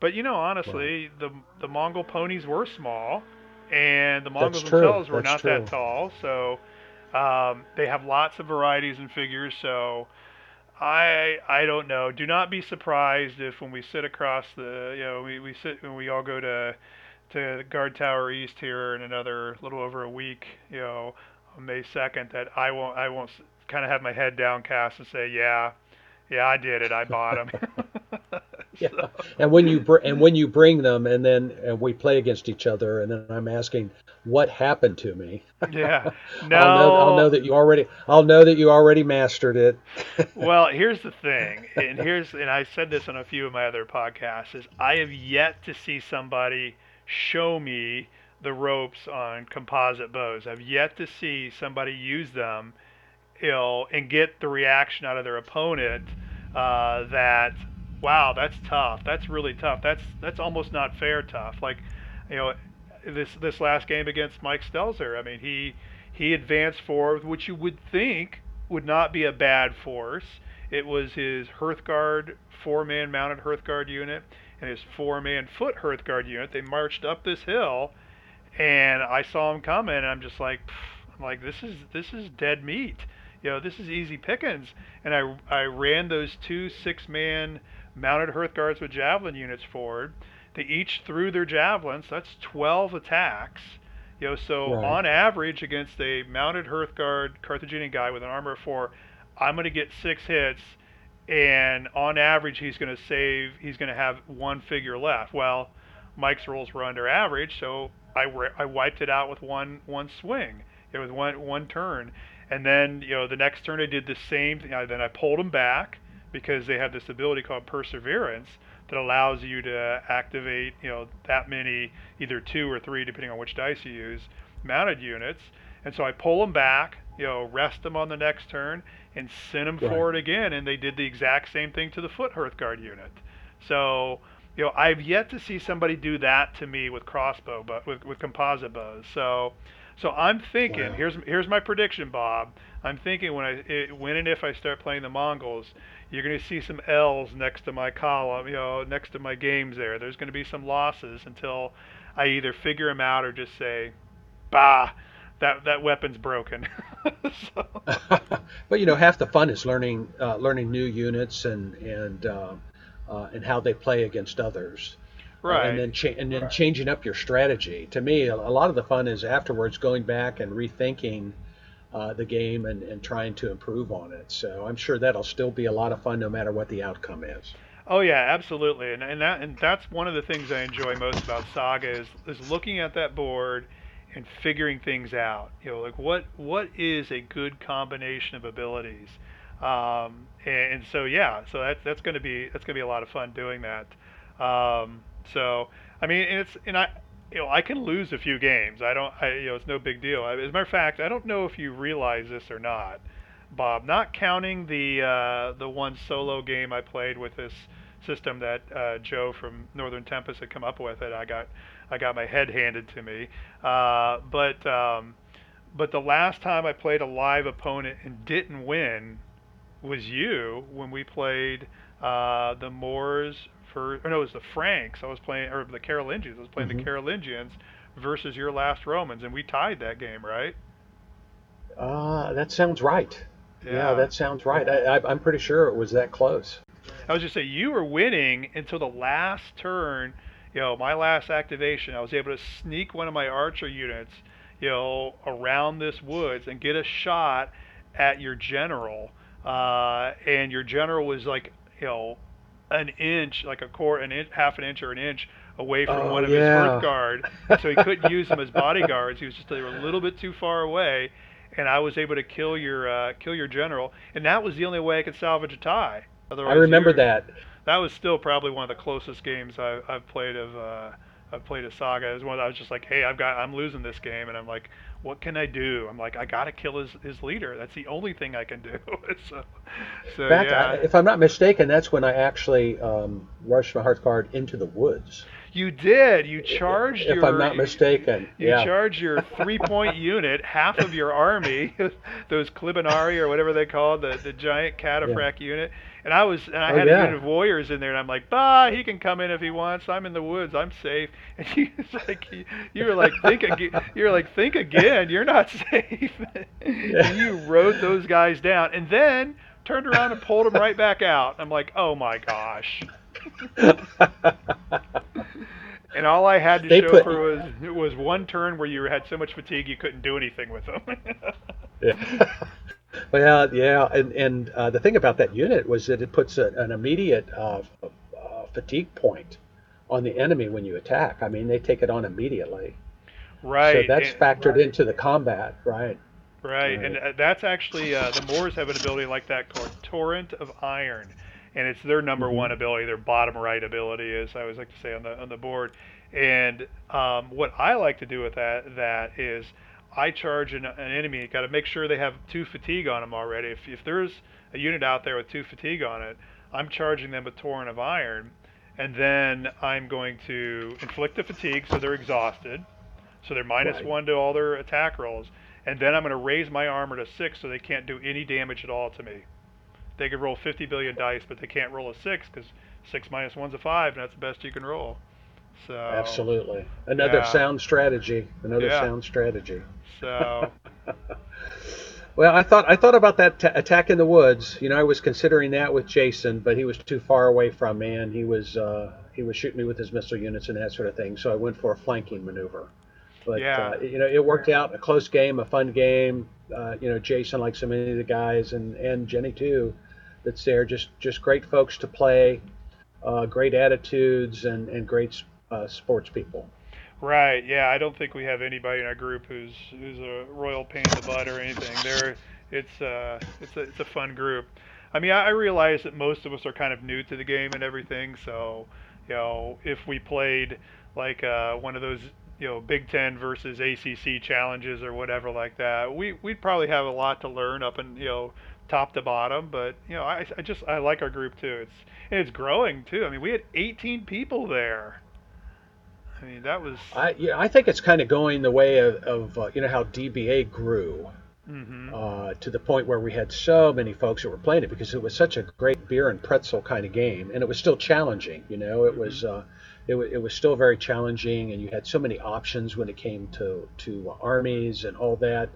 But you know, honestly, the the Mongol ponies were small, and the Mongols true, themselves were that's not that tall. So um, they have lots of varieties and figures. So I I don't know. Do not be surprised if when we sit across the you know we, we sit when we all go to to Guard Tower East here in another little over a week, you know, on May 2nd, that I won't I won't kind of have my head downcast and say, yeah, yeah, I did it. I bought them. *laughs* yeah. And when you br- and when you bring them, and then and we play against each other, and then I'm asking, what happened to me? *laughs* Yeah. No. *laughs* I'll know, I'll know that you already. I'll know that you already mastered it. well, here's the thing, and here's and I said this on a few of my other podcasts is I have yet to see somebody show me the ropes on composite bows. I've yet to see somebody use them, you know, and get the reaction out of their opponent uh, that wow, that's tough. That's really tough. That's that's almost not fair tough. Like, you know, this this last game against Mike Stelzer. I mean, he he advanced forward, which you would think would not be a bad force. It was his Hearthguard four-man mounted Hearthguard unit and his four-man foot Hearthguard unit. They marched up this hill, and I saw him coming, and I'm just like, I'm like this is this is dead meat. You know, this is easy pickings. And I I ran those two six-man mounted Hearthguards with javelin units forward. They each threw their javelins. That's 12 attacks. You know, so right. on average against a mounted Hearthguard Carthaginian guy with an armor of four, I'm going to get six hits, and on average he's going to save. He's going to have one figure left. Well, Mike's rolls were under average, so I, I wiped it out with one one swing. It was one one turn, and then you know the next turn I did the same thing. Then I pulled him back because they have this ability called perseverance that allows you to activate, you know, that many, either two or three, depending on which dice you use, mounted units. And so I pull them back, you know, rest them on the next turn, and send them right. forward again. And they did the exact same thing to the foot Hearthguard unit. So, you know, I've yet to see somebody do that to me with crossbow, but with, with composite bows. So, so I'm thinking. Wow. Here's here's my prediction, Bob. I'm thinking when I it, when and if I start playing the Mongols, you're going to see some L's next to my column, you know, next to my games there. There's going to be some losses until I either figure them out or just say, bah, that that weapon's broken. *laughs* so. *laughs* but you know, half the fun is learning uh, learning new units and and uh, uh, and how they play against others. Right. and then cha- and then right. changing up your strategy. To me, a, a lot of the fun is afterwards going back and rethinking uh, the game and, and trying to improve on it. So I'm sure that'll still be a lot of fun no matter what the outcome is. Oh yeah, absolutely, and and that and that's one of the things I enjoy most about Saga is is looking at that board and figuring things out. You know, like what what is a good combination of abilities, um, and, and, so yeah, so that's that's going to be that's going to be a lot of fun doing that. Um, so I mean, and it's and I you know, I can lose a few games. I don't, I, you know, it's no big deal. As a matter of fact, I don't know if you realize this or not, Bob. Not counting the uh, the one solo game I played with this system that uh, Joe from Northern Tempest had come up with, and I got I got my head handed to me. Uh, but um, but the last time I played a live opponent and didn't win was you when we played uh, the Moors for, or no, it was the Franks. I was playing, or the Carolingians. I was playing mm-hmm. the Carolingians versus your last Romans, and we tied that game, right? Uh, that sounds right. Yeah, yeah that sounds right. I, I, I'm pretty sure it was that close. I was just saying you were winning until the last turn. You know, my last activation, I was able to sneak one of my archer units, you know, around this woods and get a shot at your general. Uh, and your general was like, you know, an inch, like a quarter, an inch, half an inch or an inch away from oh, one of yeah. his Hearthguard, so he couldn't use them as bodyguards. He was just they were a little bit too far away, and I was able to kill your uh, kill your general, and that was the only way I could salvage a tie. Otherwise, I remember that. That was still probably one of the closest games I, I've played of. Uh, I've played a saga. It was one I was just like, hey, I've got, I'm losing this game, and I'm like, what can I do? I'm like, I gotta kill his, his leader. That's the only thing I can do. *laughs* so, so fact, yeah. I, if I'm not mistaken, that's when I actually um, rushed my Hearthguard into the woods. You did. You charged if your. I'm not mistaken. You yeah. charged your three-point *laughs* unit, half of your army, *laughs* those Clibanarii or whatever they call the the giant cataphract yeah. unit, and I was and I oh, had yeah. a unit of warriors in there, and I'm like, bah, he can come in if he wants. I'm in the woods. I'm safe. *laughs* And you was like, you, you were like, think again. *laughs* You were like, think again. You're not *laughs* safe. and you rode those guys down, and then turned around and pulled them right back out. I'm like, oh my gosh. and all I had to They show put- for was it was one turn where you had so much fatigue you couldn't do anything with them. Yeah. Well, yeah, and and uh, the thing about that unit was that it puts a, an immediate uh, uh, fatigue point on the enemy when you attack. I mean, they take it on immediately. right. So that's and- factored into the combat, right? Right, Right. and uh, that's actually uh, the Moors have an ability like that called Torrent of Iron, and it's their number Mhm. one ability, their bottom right ability, as I always like to say on the on the board. And um, what I like to do with that that is I charge an, an enemy. Got to make sure they have two fatigue on them already. If if there's a unit out there with two fatigue on it, I'm charging them with Torrent of Iron, and then I'm going to inflict the fatigue so they're exhausted, so they're minus Right. one to all their attack rolls and then I'm going to raise my armor to six so they can't do any damage at all to me. They could roll 50 billion dice, but they can't roll a six because six minus one's a five, and that's the best you can roll. So Absolutely. Another yeah. sound strategy. Another Yeah. sound strategy. So *laughs* Well, I thought I thought about that t- attack in the woods. You know, I was considering that with Jason, but he was too far away from me, and he was uh, he was shooting me with his missile units and that sort of thing. So I went for a flanking maneuver. But Yeah. uh, you know, it worked out. A close game, a fun game. Uh, you know, Jason, like so many of the guys, and and Jenny too, that's there. Just just great folks to play, uh, great attitudes, and and great uh, sports people. right, yeah, I don't think we have anybody in our group who's who's a royal pain in the butt or anything. They're it's uh it's a it's a fun group. I mean, I, I realize that most of us are kind of new to the game and everything, so you know, if we played like uh, one of those you know Big Ten versus ACC challenges or whatever like that, we we'd probably have a lot to learn up and you know top to bottom. But you know, I, I just I like our group too. It's it's growing too. I mean, we had 18 people there. I mean, that was. I yeah, I think it's kind of going the way of, of uh, you know how DBA grew. hmm uh, to the point where we had so many folks that were playing it because it was such a great beer and pretzel kind of game, and it was still challenging. You know, it was uh, it, wa- it was still very challenging, and you had so many options when it came to to armies and all that.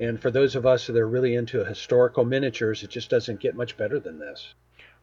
And for those of us that are really into historical miniatures, it just doesn't get much better than this.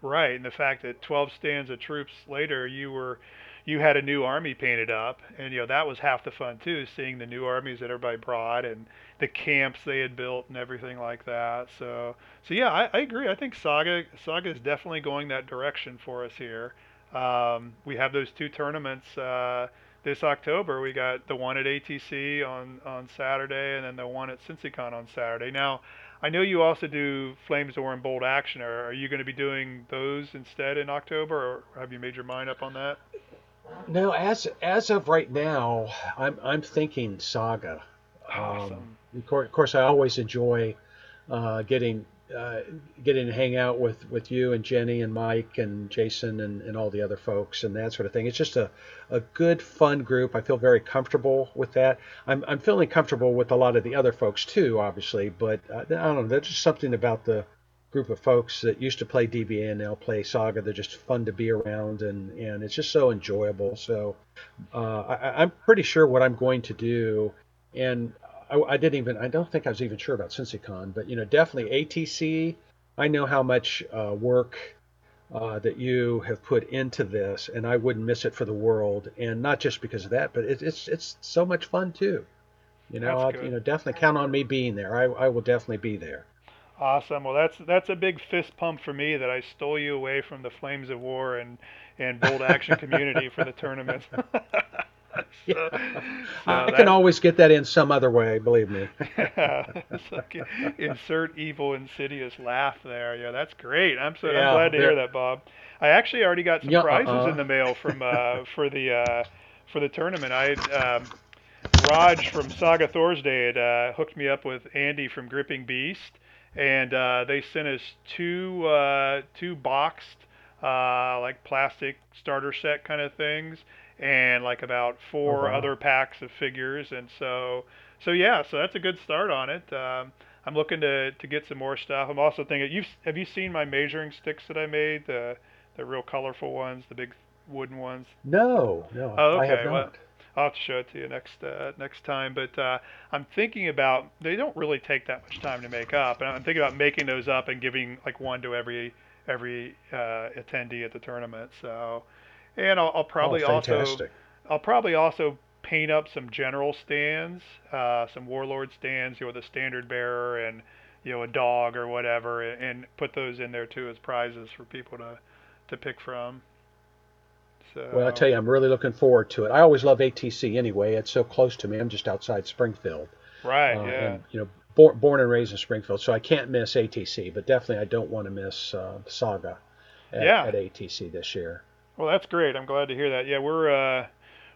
Right, and the fact that 12 stands of troops later, you were, you had a new army painted up, and you know that was half the fun too, seeing the new armies that everybody brought and the camps they had built and everything like that. So, so yeah, I, I agree. I think Saga, Saga is definitely going that direction for us here. Um, we have those two tournaments uh, this October. We got the one at ATC on on Saturday, and then the one at CincyCon on Saturday. Now. I know you also do Flames War and Bolt Action. Are you going to be doing those instead in October, or have you made your mind up on that? No, as as of right now, I'm I'm thinking Saga. Awesome. Um, of course, of course, I always enjoy uh, getting uh, getting to hang out with, with you and Jenny and Mike and Jason and, and all the other folks and that sort of thing. It's just a, a good, fun group. I feel very comfortable with that. I'm, I'm feeling comfortable with a lot of the other folks too, obviously, but uh, I don't know. There's just something about the group of folks that used to play DBA and now play Saga. They're just fun to be around and, and it's just so enjoyable. So uh, I, I'm pretty sure what I'm going to do, and I, I didn't even, I don't think I was even sure about CincyCon, but you know, definitely ATC. I know how much uh, work uh, that you have put into this, and I wouldn't miss it for the world. And not just because of that, but it, it's it's so much fun too. You know, I'll, you know, definitely count on me being there. I, I will definitely be there. Awesome. Well, that's that's a big fist pump for me that I stole you away from the Flames of War and and Bolt Action community for the tournament. *laughs* so, so I that- can always get that in some other way, believe me. *laughs* It's like, *laughs* insert evil insidious laugh there. Yeah, that's great. I'm so Yeah, I'm glad to hear that, Bob. I actually already got some Yeah, prizes uh-uh. in the mail from uh, for the uh, for the tournament. I um, Raj from Saga Thursday had uh, hooked me up with Andy from Gripping Beast, and uh, they sent us two uh, two boxed uh, like plastic starter set kind of things, and like about four wow. other packs of figures. And so so yeah, so that's a good start on it. Um, I'm looking to, to get some more stuff. I'm also thinking, you have you seen my measuring sticks that I made? The the real colorful ones, the big wooden ones. No, no, Oh, I have not. Well, I'll have to show it to you next uh, next time. But uh, I'm thinking about they don't really take that much time to make up, and I'm thinking about making those up and giving like one to every every uh, attendee at the tournament. So, and I'll, I'll probably oh, also. I'll probably also paint up some general stands, uh, some warlord stands, you know, with a standard bearer and you know a dog or whatever, and, and put those in there too as prizes for people to to pick from. So. Well, I tell you, I'm really looking forward to it. I always love ATC anyway. It's so close to me. I'm just outside Springfield. Right. Uh, yeah. And, you know, born, born and raised in Springfield, so I can't miss ATC. But definitely, I don't want to miss uh, Saga at, Yeah. at ATC this year. Well, that's great. I'm glad to hear that. Yeah, we're uh,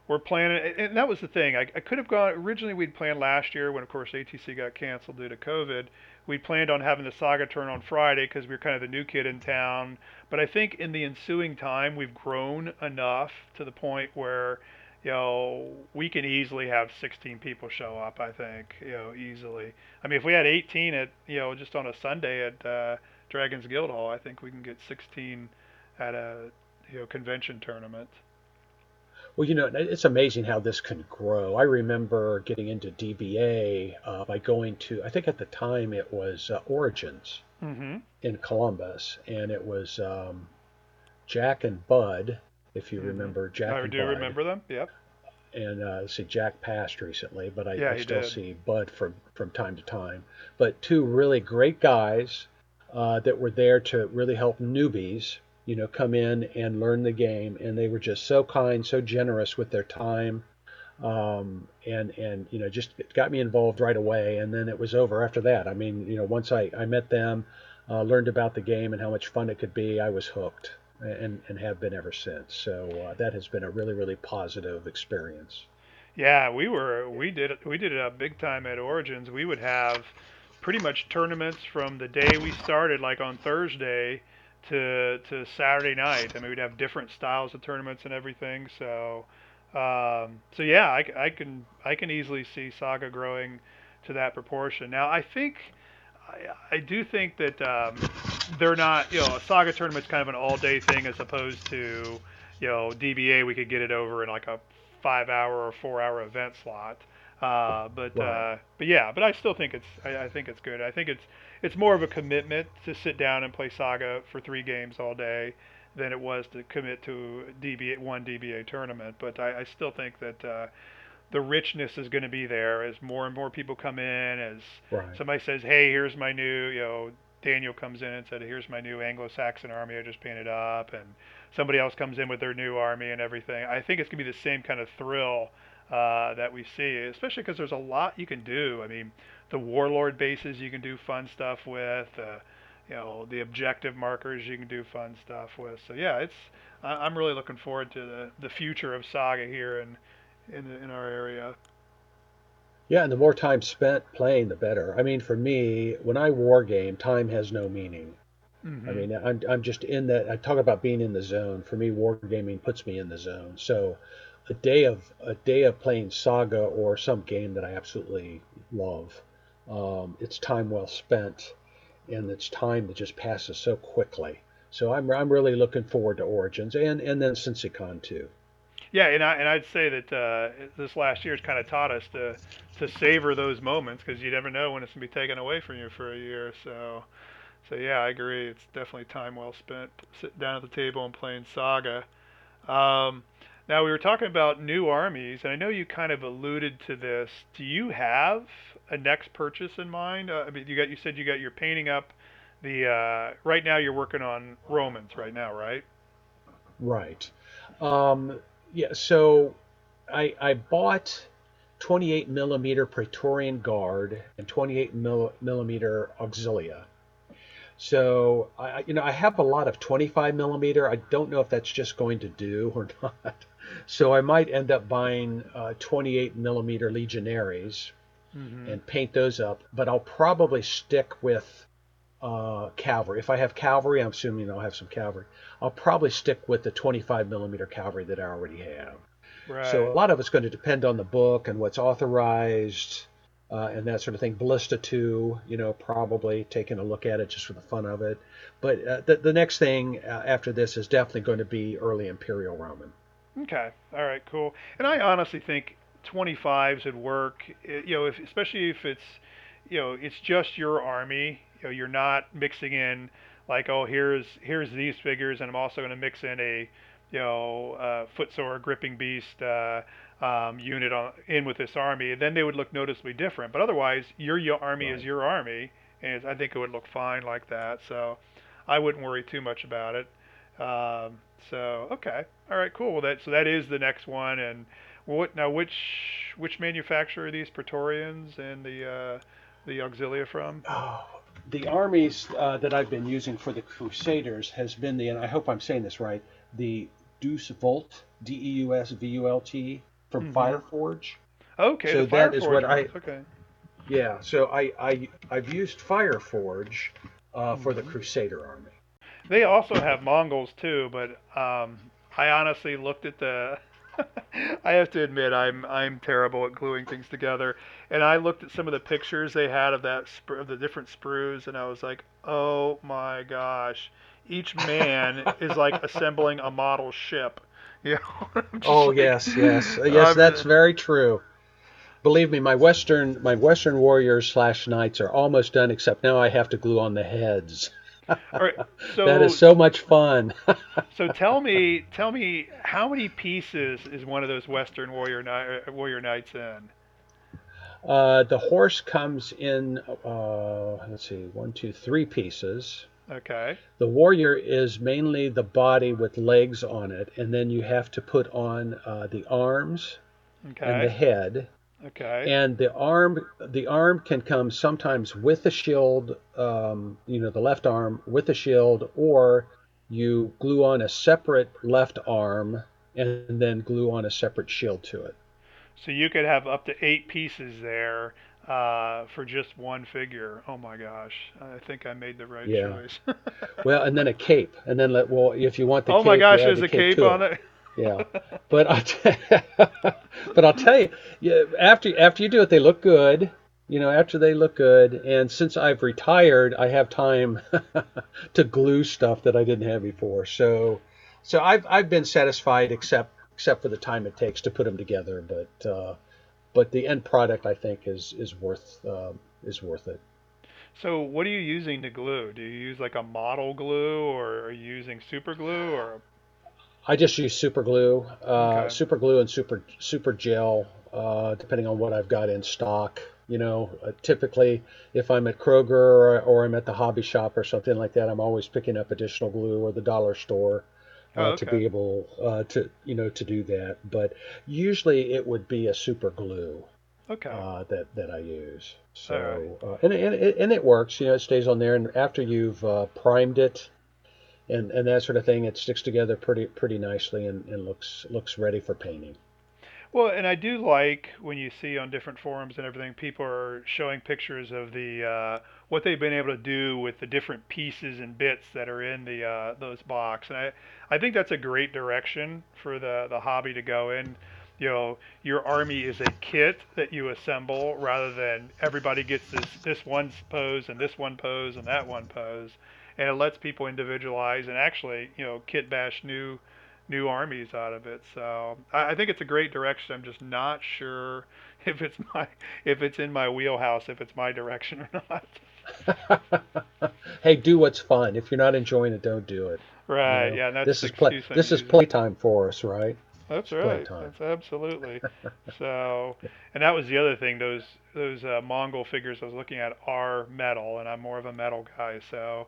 we're planning, and- and that was the thing. I, I could have gone originally. We'd planned last year when, of course, ATC got canceled due to COVID. We planned on having the Saga turn on Friday because we were kind of the new kid in town. But I think in the ensuing time, we've grown enough to the point where, you know, we can easily have 16 people show up. I think, you know, easily. I mean, if we had 18 at, you know, just on a Sunday at uh, Dragons Guild Hall, I think we can get 16 at a, you know, convention tournament. Well, you know, it's amazing how this can grow. I remember getting into DBA uh, by going to, I think at the time it was uh, Origins Mm-hmm. in Columbus, and it was um, Jack and Bud, if you Mhm. remember Jack I and do Bud. remember them. Yep. and uh, see, Jack passed recently, but I, Yeah, I still did. see Bud from from time to time. But two really great guys uh, that were there to really help newbies, you know, come in and learn the game, and they were just so kind, so generous with their time, um, and and you know, just got me involved right away, and then it was over after that. I mean, you know, once I I met them, uh, learned about the game and how much fun it could be, I was hooked. And, and have been ever since. So uh, that has been a really, really positive experience. Yeah, we were we did we did it up big time at Origins. We would have pretty much tournaments from the day we started, like on Thursday, to to Saturday night. I mean, we'd have different styles of tournaments and everything. So, um, so yeah, I, I can I can easily see Saga growing to that proportion. Now, I think I, I do think that um, they're not you know a Saga tournament's kind of an all day thing as opposed to you know DBA we could get it over in like a five hour or four hour event slot. Uh, but Right. uh, but yeah, but I still think it's I, I think it's good. I think it's it's more of a commitment to sit down and play Saga for three games all day than it was to commit to DBA one DBA tournament. But I, I still think that uh, the richness is going to be there as more and more people come in. As Right. somebody says, "Hey, here's my new," you know, Daniel comes in and said, "Here's my new Anglo-Saxon army I just painted up," and somebody else comes in with their new army and everything. I think it's going to be the same kind of thrill uh, that we see, especially because there's a lot you can do. I mean, the warlord bases you can do fun stuff with. Uh, you know, the objective markers you can do fun stuff with. So yeah, it's I- I'm really looking forward to the, the future of Saga here in in, in our area. Yeah, and the more time spent playing, the better. I mean, for me, when I war game, time has no meaning. hmm I mean, I'm, I'm just in that. I talk about being in the zone. For me, wargaming puts me in the zone. So, a day of a day of playing Saga or some game that I absolutely love, um, it's time well spent, and it's time that just passes so quickly. So I'm I'm really looking forward to Origins and and then CincyCon too. Yeah, and I and I'd say that uh, this last year has kind of taught us to to savor those moments because you never know when it's gonna be taken away from you for a year. So, so yeah, I agree. It's definitely time well spent sitting down at the table and playing Saga. Um, now we were talking about new armies, and I know you kind of alluded to this. Do you have a next purchase in mind? Uh, I mean, you got you said you got you're painting up the uh, right now. You're working on Romans right now, right? Right. Um, yeah, so I, I bought 28 millimeter Praetorian Guard and 28 mil, millimeter Auxilia. So I, I- you know, I have a lot of 25 millimeter. I don't know if that's just going to do or *laughs* not. So I might end up buying uh, 28 millimeter Legionaries Mm-hmm. and paint those up. But I'll probably stick with uh, cavalry. If I have cavalry, I'm assuming I'll have some cavalry. I'll probably stick with the 25 millimeter cavalry that I already have. Right. So a lot of it's going to depend on the book and what's authorized. uh, and that sort of thing. Ballista 2, you know, probably taking a look at it just for the fun of it. But uh, the, the next thing uh, after this is definitely going to be early Imperial Roman. Okay. All right. Cool. And I honestly think 25s would work. eh, You know, if, especially if it's, you know, it's just your army. You know, you're not mixing in like, oh, here's here's these figures, and I'm also going to mix in a, you know, uh, footsore gripping beast uh, um, unit on, in with this army. Then they would look noticeably different. But otherwise, your, your army is your army, and I think it would look fine like that. So, I wouldn't worry too much about it. Um, so okay, all right, cool. Well, that so that is the next one, and what now? Which which manufacturer are these Praetorians and the uh, the Auxilia from? Oh, the armies uh, that I've been using for the Crusaders has been the, and I hope I'm saying this right, the Deus Volt, D E U S V U L T, from Mhm. Fireforge. Okay, So that is Fireforge what I- Okay. Yeah, so I, I I've used Fireforge uh, for the Mhm. Crusader army. They also have Mongols too, but um, I honestly looked at the. *laughs* I have to admit, I'm I'm terrible at gluing things together, and I looked at some of the pictures they had of that of the different sprues, and I was like, oh my gosh, each man *laughs* is like assembling a model ship. *laughs* You know? Oh like- yes, yes, uh, yes. I'm- that's very true. Believe me, my Western my Western warriors slash knights are almost done, except now I have to glue on the heads. All right, so *laughs* that is so much fun. *laughs* So tell me, tell me, how many pieces is one of those Western warrior kni- uh, warrior knights in? Uh, the horse comes in, uh, let's see, one, two, three pieces. Okay, The warrior is mainly the body with legs on it, and then you have to put on uh, the arms and the head. Okay, And the arm, the arm can come sometimes with the shield, um, you know, the left arm with the shield, or you glue on a separate left arm and then glue on a separate shield to it. So you could have up to eight pieces there uh, for just one figure. Oh my gosh, I think I made the right Yeah. choice. *laughs* Well, and then a cape, and then let well, if you want the oh cape, my gosh, there's a cape to on it. Yeah, but *laughs* but I'll tell you, yeah, after after you do it, they look good. You know, after they look good, and since I've retired, I have time *laughs* to glue stuff that I didn't have before. So, so I've I've been satisfied, except except for the time it takes to put them together. But uh, but the end product, I think, is is worth um, is worth it. So what are you using to glue? Do you use like a model glue, or are you using super glue, or I just use super glue, uh, Okay. super glue and super super gel, uh, depending on what I've got in stock. You know, uh, typically if I'm at Kroger or, or I'm at the hobby shop or something like that, I'm always picking up additional glue or the dollar store uh, Oh, to be able uh, to you know to do that. But usually it would be a super glue okay? uh, that that I use. So Alright. uh, and and it, and it works. You know, it stays on there, and after you've uh, primed it and and that sort of thing, it sticks together pretty pretty nicely and, and looks looks ready for painting. Well, and I do like when you see on different forums and everything, people are showing pictures of the uh, what they've been able to do with the different pieces and bits that are in the uh, those box, and I I think that's a great direction for the the hobby to go in. You know, your army is a kit that you assemble rather than everybody gets this this one pose and this one pose and that one pose, and it lets people individualize and actually you know kit bash new new armies out of it. So I, I think it's a great direction. I'm just not sure *laughs* if it's my if it's in my wheelhouse, if it's my direction or not. *laughs* hey, do what's fun. If you're not enjoying it, don't do it. you Right? know? Yeah. That's this is play. This is playtime for us, right? That's right. That's absolutely. *laughs* so, and that was the other thing. Those those uh, Mongol figures I was looking at are metal, and I'm more of a metal guy. So,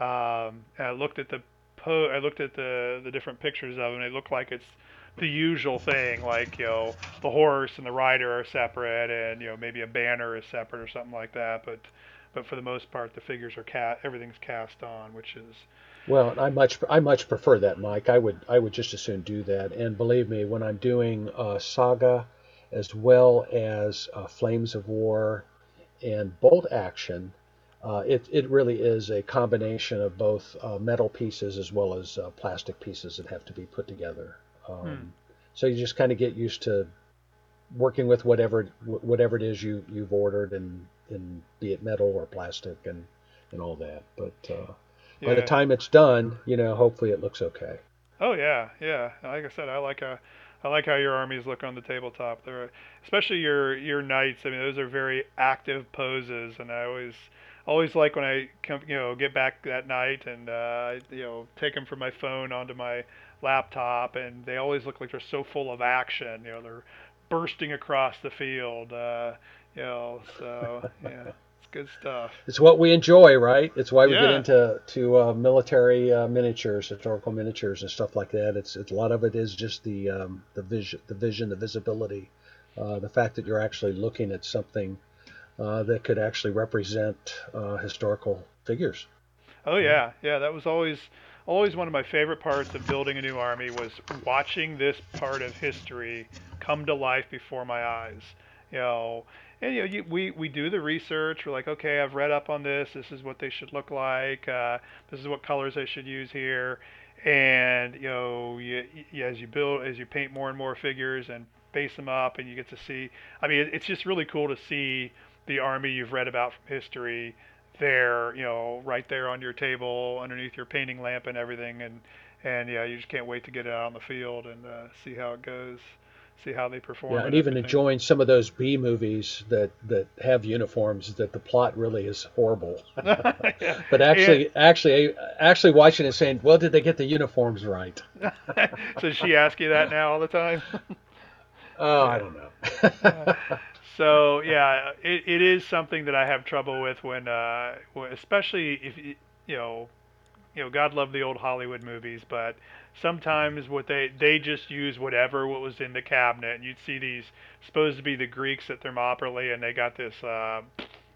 um, and I looked at the po- I looked at the the different pictures of them. It looked like it's the usual thing, like you know the horse and the rider are separate, and you know maybe a banner is separate or something like that. But but for the most part, the figures are cast. Everything's cast on, which is Well, I much I much prefer that, Mike. I would I would just as soon do that. And believe me, when I'm doing uh, Saga, as well as uh, Flames of War, and Bolt Action, uh, it it really is a combination of both uh, metal pieces as well as uh, plastic pieces that have to be put together. Um, Hmm. So you just kind of get used to working with whatever whatever it is you you've ordered, and and be it metal or plastic and and all that. But uh, by the time it's done, you know, hopefully it looks okay. Oh yeah, yeah. Like I said, I like how I like how your armies look on the tabletop. They're especially your your knights. I mean, those are very active poses, and I always always like when I come, you know, get back that night and uh, you know take them from my phone onto my laptop, and they always look like they're so full of action. You know, they're bursting across the field. Uh, you know, so *laughs* yeah, it's good stuff. It's what we enjoy, right? It's why we get into to uh, military uh, miniatures, historical miniatures, and stuff like that. It's, it's a lot of it is just the um, the vision, the vision, the visibility, uh, the fact that you're actually looking at something uh, that could actually represent uh, historical figures. Oh yeah, yeah. That was always always one of my favorite parts of building a new army was watching this part of history come to life before my eyes. You know, and you know, you, we we do the research. We're like, okay, I've read up on this. This is what they should look like. Uh, this is what colors I should use here. And you know, you, you, as you build, as you paint more and more figures and base them up, and you get to see. I mean, it, it's just really cool to see the army you've read about from history there, you know, right there on your table underneath your painting lamp and everything, and and yeah, you just can't wait to get it out on the field and uh, see how it goes, see how they perform. Yeah, and even everything. enjoying some of those B movies that that have uniforms that the plot really is horrible. *laughs* *laughs* Yeah. But actually, actually, actually watching it saying, well, did they get the uniforms right? And- *laughs* so she ask you that now all the time. Oh, I don't know. So yeah, it, it is something that I have trouble with when, uh, especially if you know, you know, God love the old Hollywood movies, but sometimes what they they just use whatever what was in the cabinet, and you'd see these supposed to be the Greeks at Thermopylae, and they got this. Uh,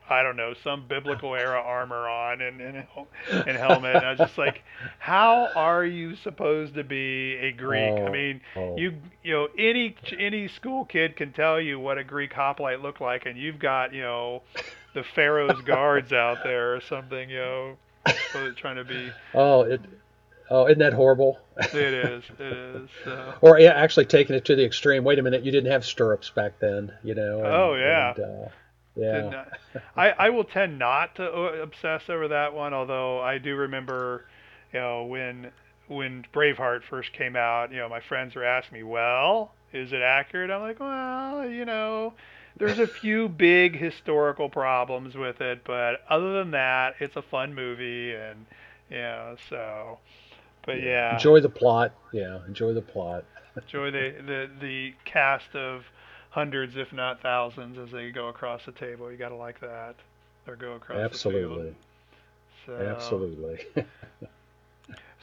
I don't know, some biblical era armor on and, and, and helmet. And I was just like, how are you supposed to be a Greek? I Oh, mean, oh. you you know any any school kid can tell you what a Greek hoplite looked like, and you've got you know the Pharaoh's guards out there or something, you know, trying to be. Oh, it. Oh, isn't that horrible? It is, it is. So. Or yeah, actually taking it to the extreme. Wait a minute, you didn't have stirrups back then, you know? and- Oh, yeah. and, uh, yeah. Not- I, I will tend not to uh, obsess over that one, although I do remember, you know, when when Braveheart first came out, you know, my friends were asking me, "Well, is it accurate?" I'm like, "Well, you know, there's a few big historical problems with it, but other than that, it's a fun movie, and you know, so." But yeah, Enjoy the plot. Yeah, enjoy the plot. enjoy the, the the cast of hundreds, if not thousands, as they go across the table. You gotta like that. Or go across Absolutely. So, Absolutely. *laughs*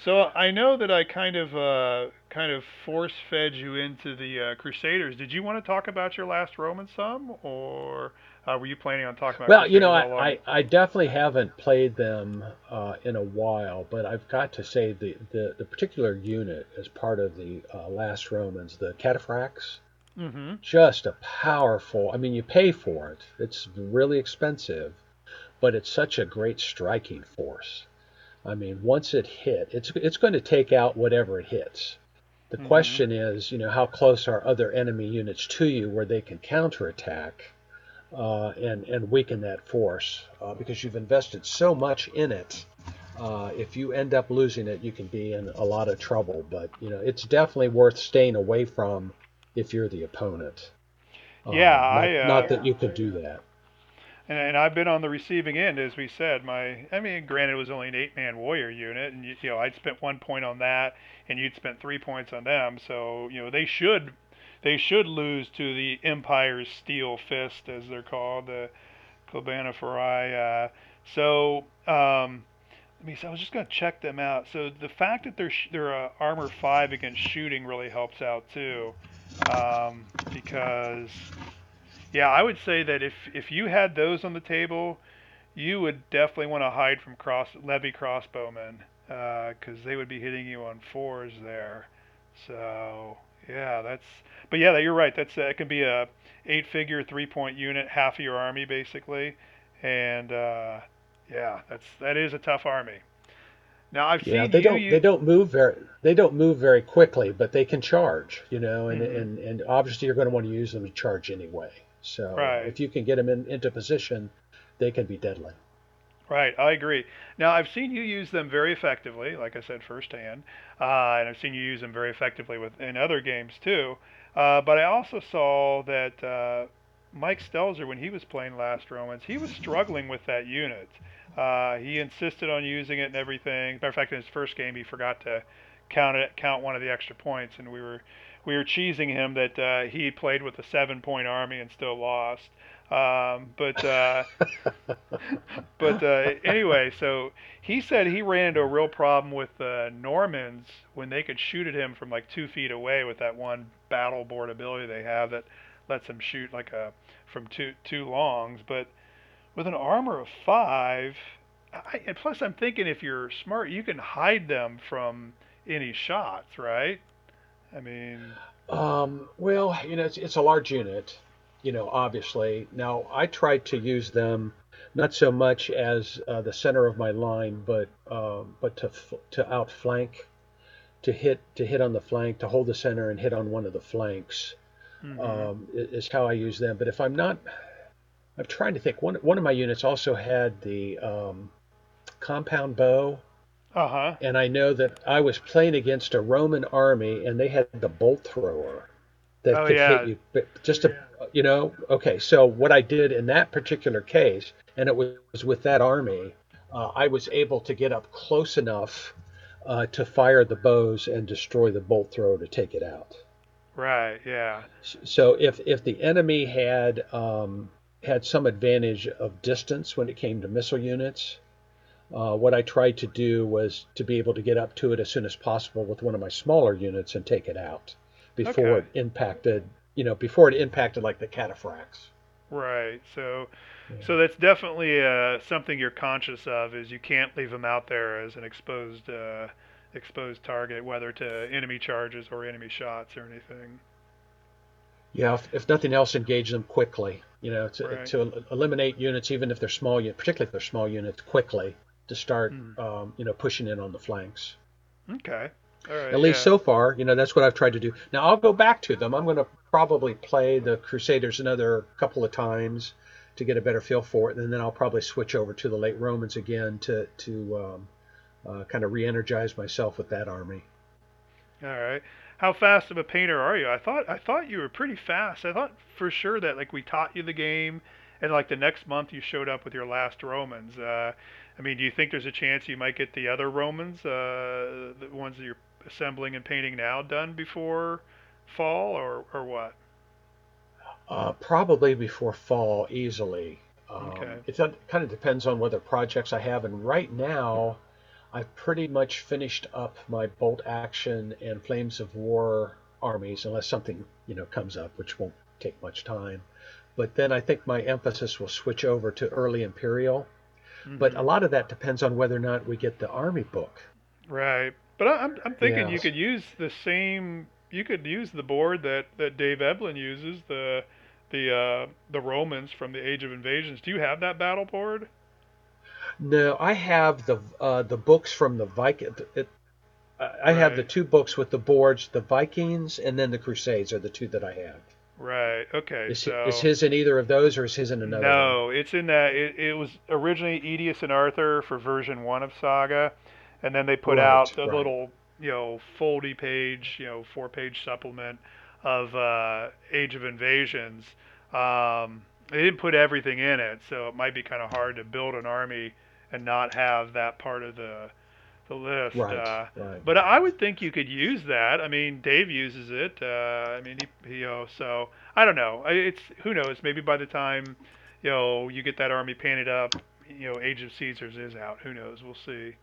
So I know that I kind of uh, kind of force fed you into the uh, Crusaders. Did you want to talk about your last Roman some, or uh, were you planning on talking about? well, you know, I. I, I definitely haven't played them uh, in a while, but I've got to say the, the, the particular unit as part of the uh, Last Romans, the Cataphracts, Mhm. just a powerful. I mean, you pay for it. It's really expensive, but it's such a great striking force. I mean, once it hit, it's it's going to take out whatever it hits. The Mhm. question is, you know, how close are other enemy units to you where they can counterattack uh, and and weaken that force uh, because you've invested so much in it. Uh, if you end up losing it, you can be in a lot of trouble. But you know, it's definitely worth staying away from if you're the opponent. Uh, Yeah, not, I, uh, not that you could do that. And, and I've been on the receiving end, as we said. My, I mean, granted, it was only an eight-man warrior unit, and you, you know, I'd spent one point on that, and you'd spent three points on them. So, you know, they should, they should lose to the Empire's steel fist, as they're called, the Klibanophoroi. Uh, so, um, let me. see, I was just gonna check them out. So the fact that they're sh- they're uh, armor five against shooting really helps out too, um, because yeah, I would say that if if you had those on the table, you would definitely want to hide from cross levy crossbowmen because they would be hitting you on fours there. So yeah, that's. But yeah, you're right. That's it can be a eight-figure three-point unit, half of your army basically, and uh, yeah, that's that is a tough army. Now I've Yeah, seen they you don't use. they don't move very they don't move very quickly, but they can charge, you know, and Mhm. and, and obviously you're going to want to use them to charge anyway. So Right. if you can get them in, into position, they can be deadly. Right, I agree. Now I've seen you use them very effectively, like I said firsthand, uh, and I've seen you use them very effectively with in other games too. Uh, but I also saw that uh, Mike Stelzer, when he was playing Last Romans, he was struggling with that unit. Uh, he insisted on using it and everything. Matter of fact, in his first game, he forgot to count it, count one of the extra points, and we were we were cheesing him that uh, he played with a seven-point army and still lost. Um, but uh, *laughs* but uh, anyway, so he said he ran into a real problem with uh, Normans when they could shoot at him from like two feet away with that one battle board ability they have that lets them shoot like a from two two longs. But with an armor of five, I, and plus I'm thinking if you're smart, you can hide them from any shots, right? I mean, Um, well, you know, it's, it's a large unit, you know, obviously. Now, I try to use them not so much as uh, the center of my line, but um, but to to outflank, to hit to hit on the flank, to hold the center and hit on one of the flanks mhm. um, is how I use them. But if I'm not, I'm trying to think. One one of my units also had the um, compound bow, uh huh. and I know that I was playing against a Roman army, and they had the bolt thrower that Oh, could yeah. hit you. But just to, you know, okay. So what I did in that particular case, and it was with that army, uh, I was able to get up close enough uh, to fire the bows and destroy the bolt thrower to take it out. Right. Yeah. So if if the enemy had um, had some advantage of distance when it came to missile units, uh, what I tried to do was to be able to get up to it as soon as possible with one of my smaller units and take it out before Okay. it impacted, you know, before it impacted like the cataphracts. Right. So, Yeah. so that's definitely uh, something you're conscious of. Is you can't leave them out there as an exposed uh, exposed target, whether to enemy charges or enemy shots or anything. Yeah, if, if nothing else, engage them quickly. You know, to, Right. to eliminate units, even if they're small, particularly if they're small units, quickly to start, Mm. um, you know, pushing in on the flanks. Okay. All right. At least yeah. so far, you know, that's what I've tried to do. Now I'll go back to them. I'm going to probably play the Crusaders another couple of times to get a better feel for it, and then I'll probably switch over to the late Romans again to to um, uh, kind of re-energize myself with that army. All right. How fast of a painter are you? I thought I thought you were pretty fast. I thought for sure that like we taught you the game, and like the next month you showed up with your last Romans. Uh, I mean, do you think there's a chance you might get the other Romans, uh, the ones that you're assembling and painting now, done before fall, or or what? Uh, probably before fall, easily. Um, Okay. It kind of depends on what other projects I have, and right now, I've pretty much finished up my bolt action and flames of war armies, unless something you know comes up, which won't take much time. But then I think my emphasis will switch over to early imperial. But Mhm. a lot of that depends on whether or not we get the army book. Right. But I- I'm I'm thinking you could use the same. You could use the board that that Dave Eblin uses the the uh, the Romans from the Age of Invasions. Do you have that battle board? No, I have the uh, the books from the Viking. It, I I have the two books with the boards, the Vikings and then the Crusades are the two that I have. Right. Okay. Is, so is his in either of those, or is his in another? one? no, it's in that. It, it was originally Aetius and Arthur for version one of Saga, and then they put Right, out the right. little you know foldy page, you know four page supplement of uh, Age of Invasions. Um, they didn't put everything in it, so it might be kind of hard to build an army and not have that part of the the list. Right, Uh, right. but I would think you could use that. I mean, Dave uses it. Uh, I mean, he, he, know, so I don't know. It's who knows. Maybe by the time, you know, you get that army painted up, you know, Age of Caesars is out. Who knows? We'll see.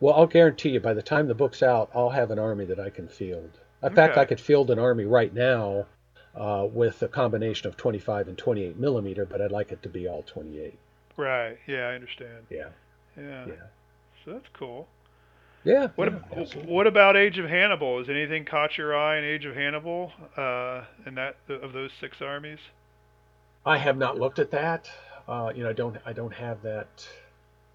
Well, I'll guarantee you, by the time the book's out, I'll have an army that I can field. In fact, I could field an army right now uh, with a combination of 25 and 28 millimeter, but I'd like it to be all 28. Right. Yeah, I understand. Yeah, Yeah. yeah, So that's cool. yeah. What yeah, ab- what about Age of Hannibal? Has anything caught your eye in Age of Hannibal? Uh, in that of those six armies? I have not looked at that. Uh, you know, I don't. I don't have that.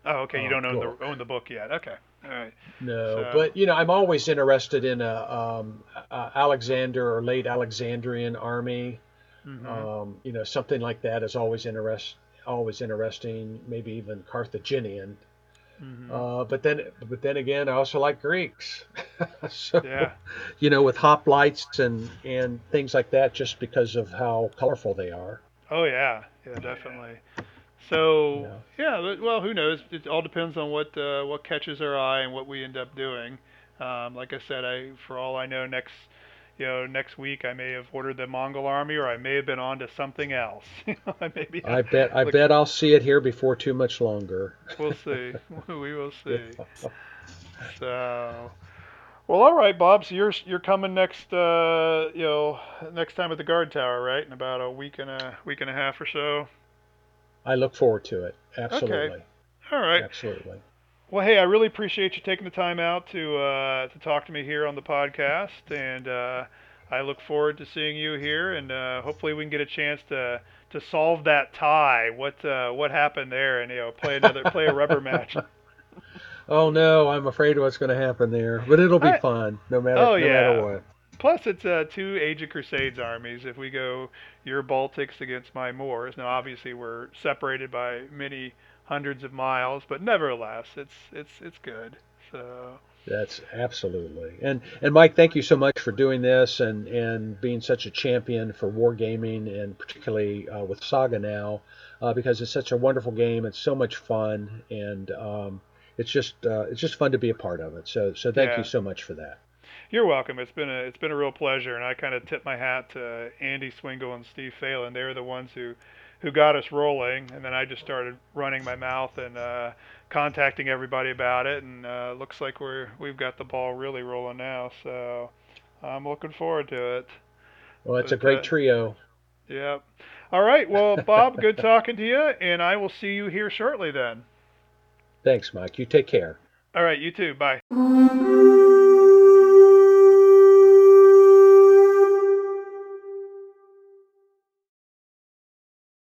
Oh, okay. You Oh, don't own book. the own the book yet. Okay. All right. No, So- but you know, I'm always interested in a, um, a Alexander or late Alexandrian army. Mhm. Um, you know, something like that is always interest, always interesting. Maybe even Carthaginian. Mhm. Uh, but then, but then again, I also like Greeks. *laughs* so, Yeah. you know, with hoplites and and things like that, just because of how colorful they are. Oh yeah, yeah, definitely. So yeah, but- well, who knows? It all depends on what uh, what catches our eye and what we end up doing. Um, like I said, I for all I know, next you know next week I may have ordered the Mongol army, or I may have been on to something else. *laughs* I be. I bet, I Look- bet I'll see it here before too much longer. We'll see. *laughs* *laughs* we will see. So. Well, all right, Bob. So you're you're coming next, uh, you know, next time at the guard tower, right? In about a week and a week and a half or so. I look forward to it. Absolutely, Okay. All right. absolutely. Well, hey, I really appreciate you taking the time out to uh, to talk to me here on the podcast, and uh, I look forward to seeing you here, and uh, hopefully we can get a chance to to solve that tie. What uh, what happened there, and you know, play another play a rubber match. *laughs* Oh no, I'm afraid what's going to happen there, but it'll be I- fun no matter Oh, no matter what. Plus, it's uh, two Age of Crusades armies. If we go your Baltics against my Moors, now obviously we're separated by many hundreds of miles, but nevertheless, it's it's it's good. So. That's absolutely. And and Mike, thank you so much for doing this and and being such a champion for wargaming and particularly uh, with Saga now, uh, because it's such a wonderful game. It's so much fun and um, it's just uh, it's just fun to be a part of it. So so thank Yeah. you so much for that. You're welcome. It's been a it's been a real pleasure, and I kind of tip my hat to Andy Swingle and Steve Phelan. They're the ones who who got us rolling, and then I just started running my mouth and uh, contacting everybody about it, and uh, looks like we're we've got the ball really rolling now. So I'm looking forward to it. Well, it's a great uh, trio. Yep. All right. Well, *laughs* Bob, good talking to you, and I will see you here shortly then. Thanks, Mike. You take care. All right. You too. Bye.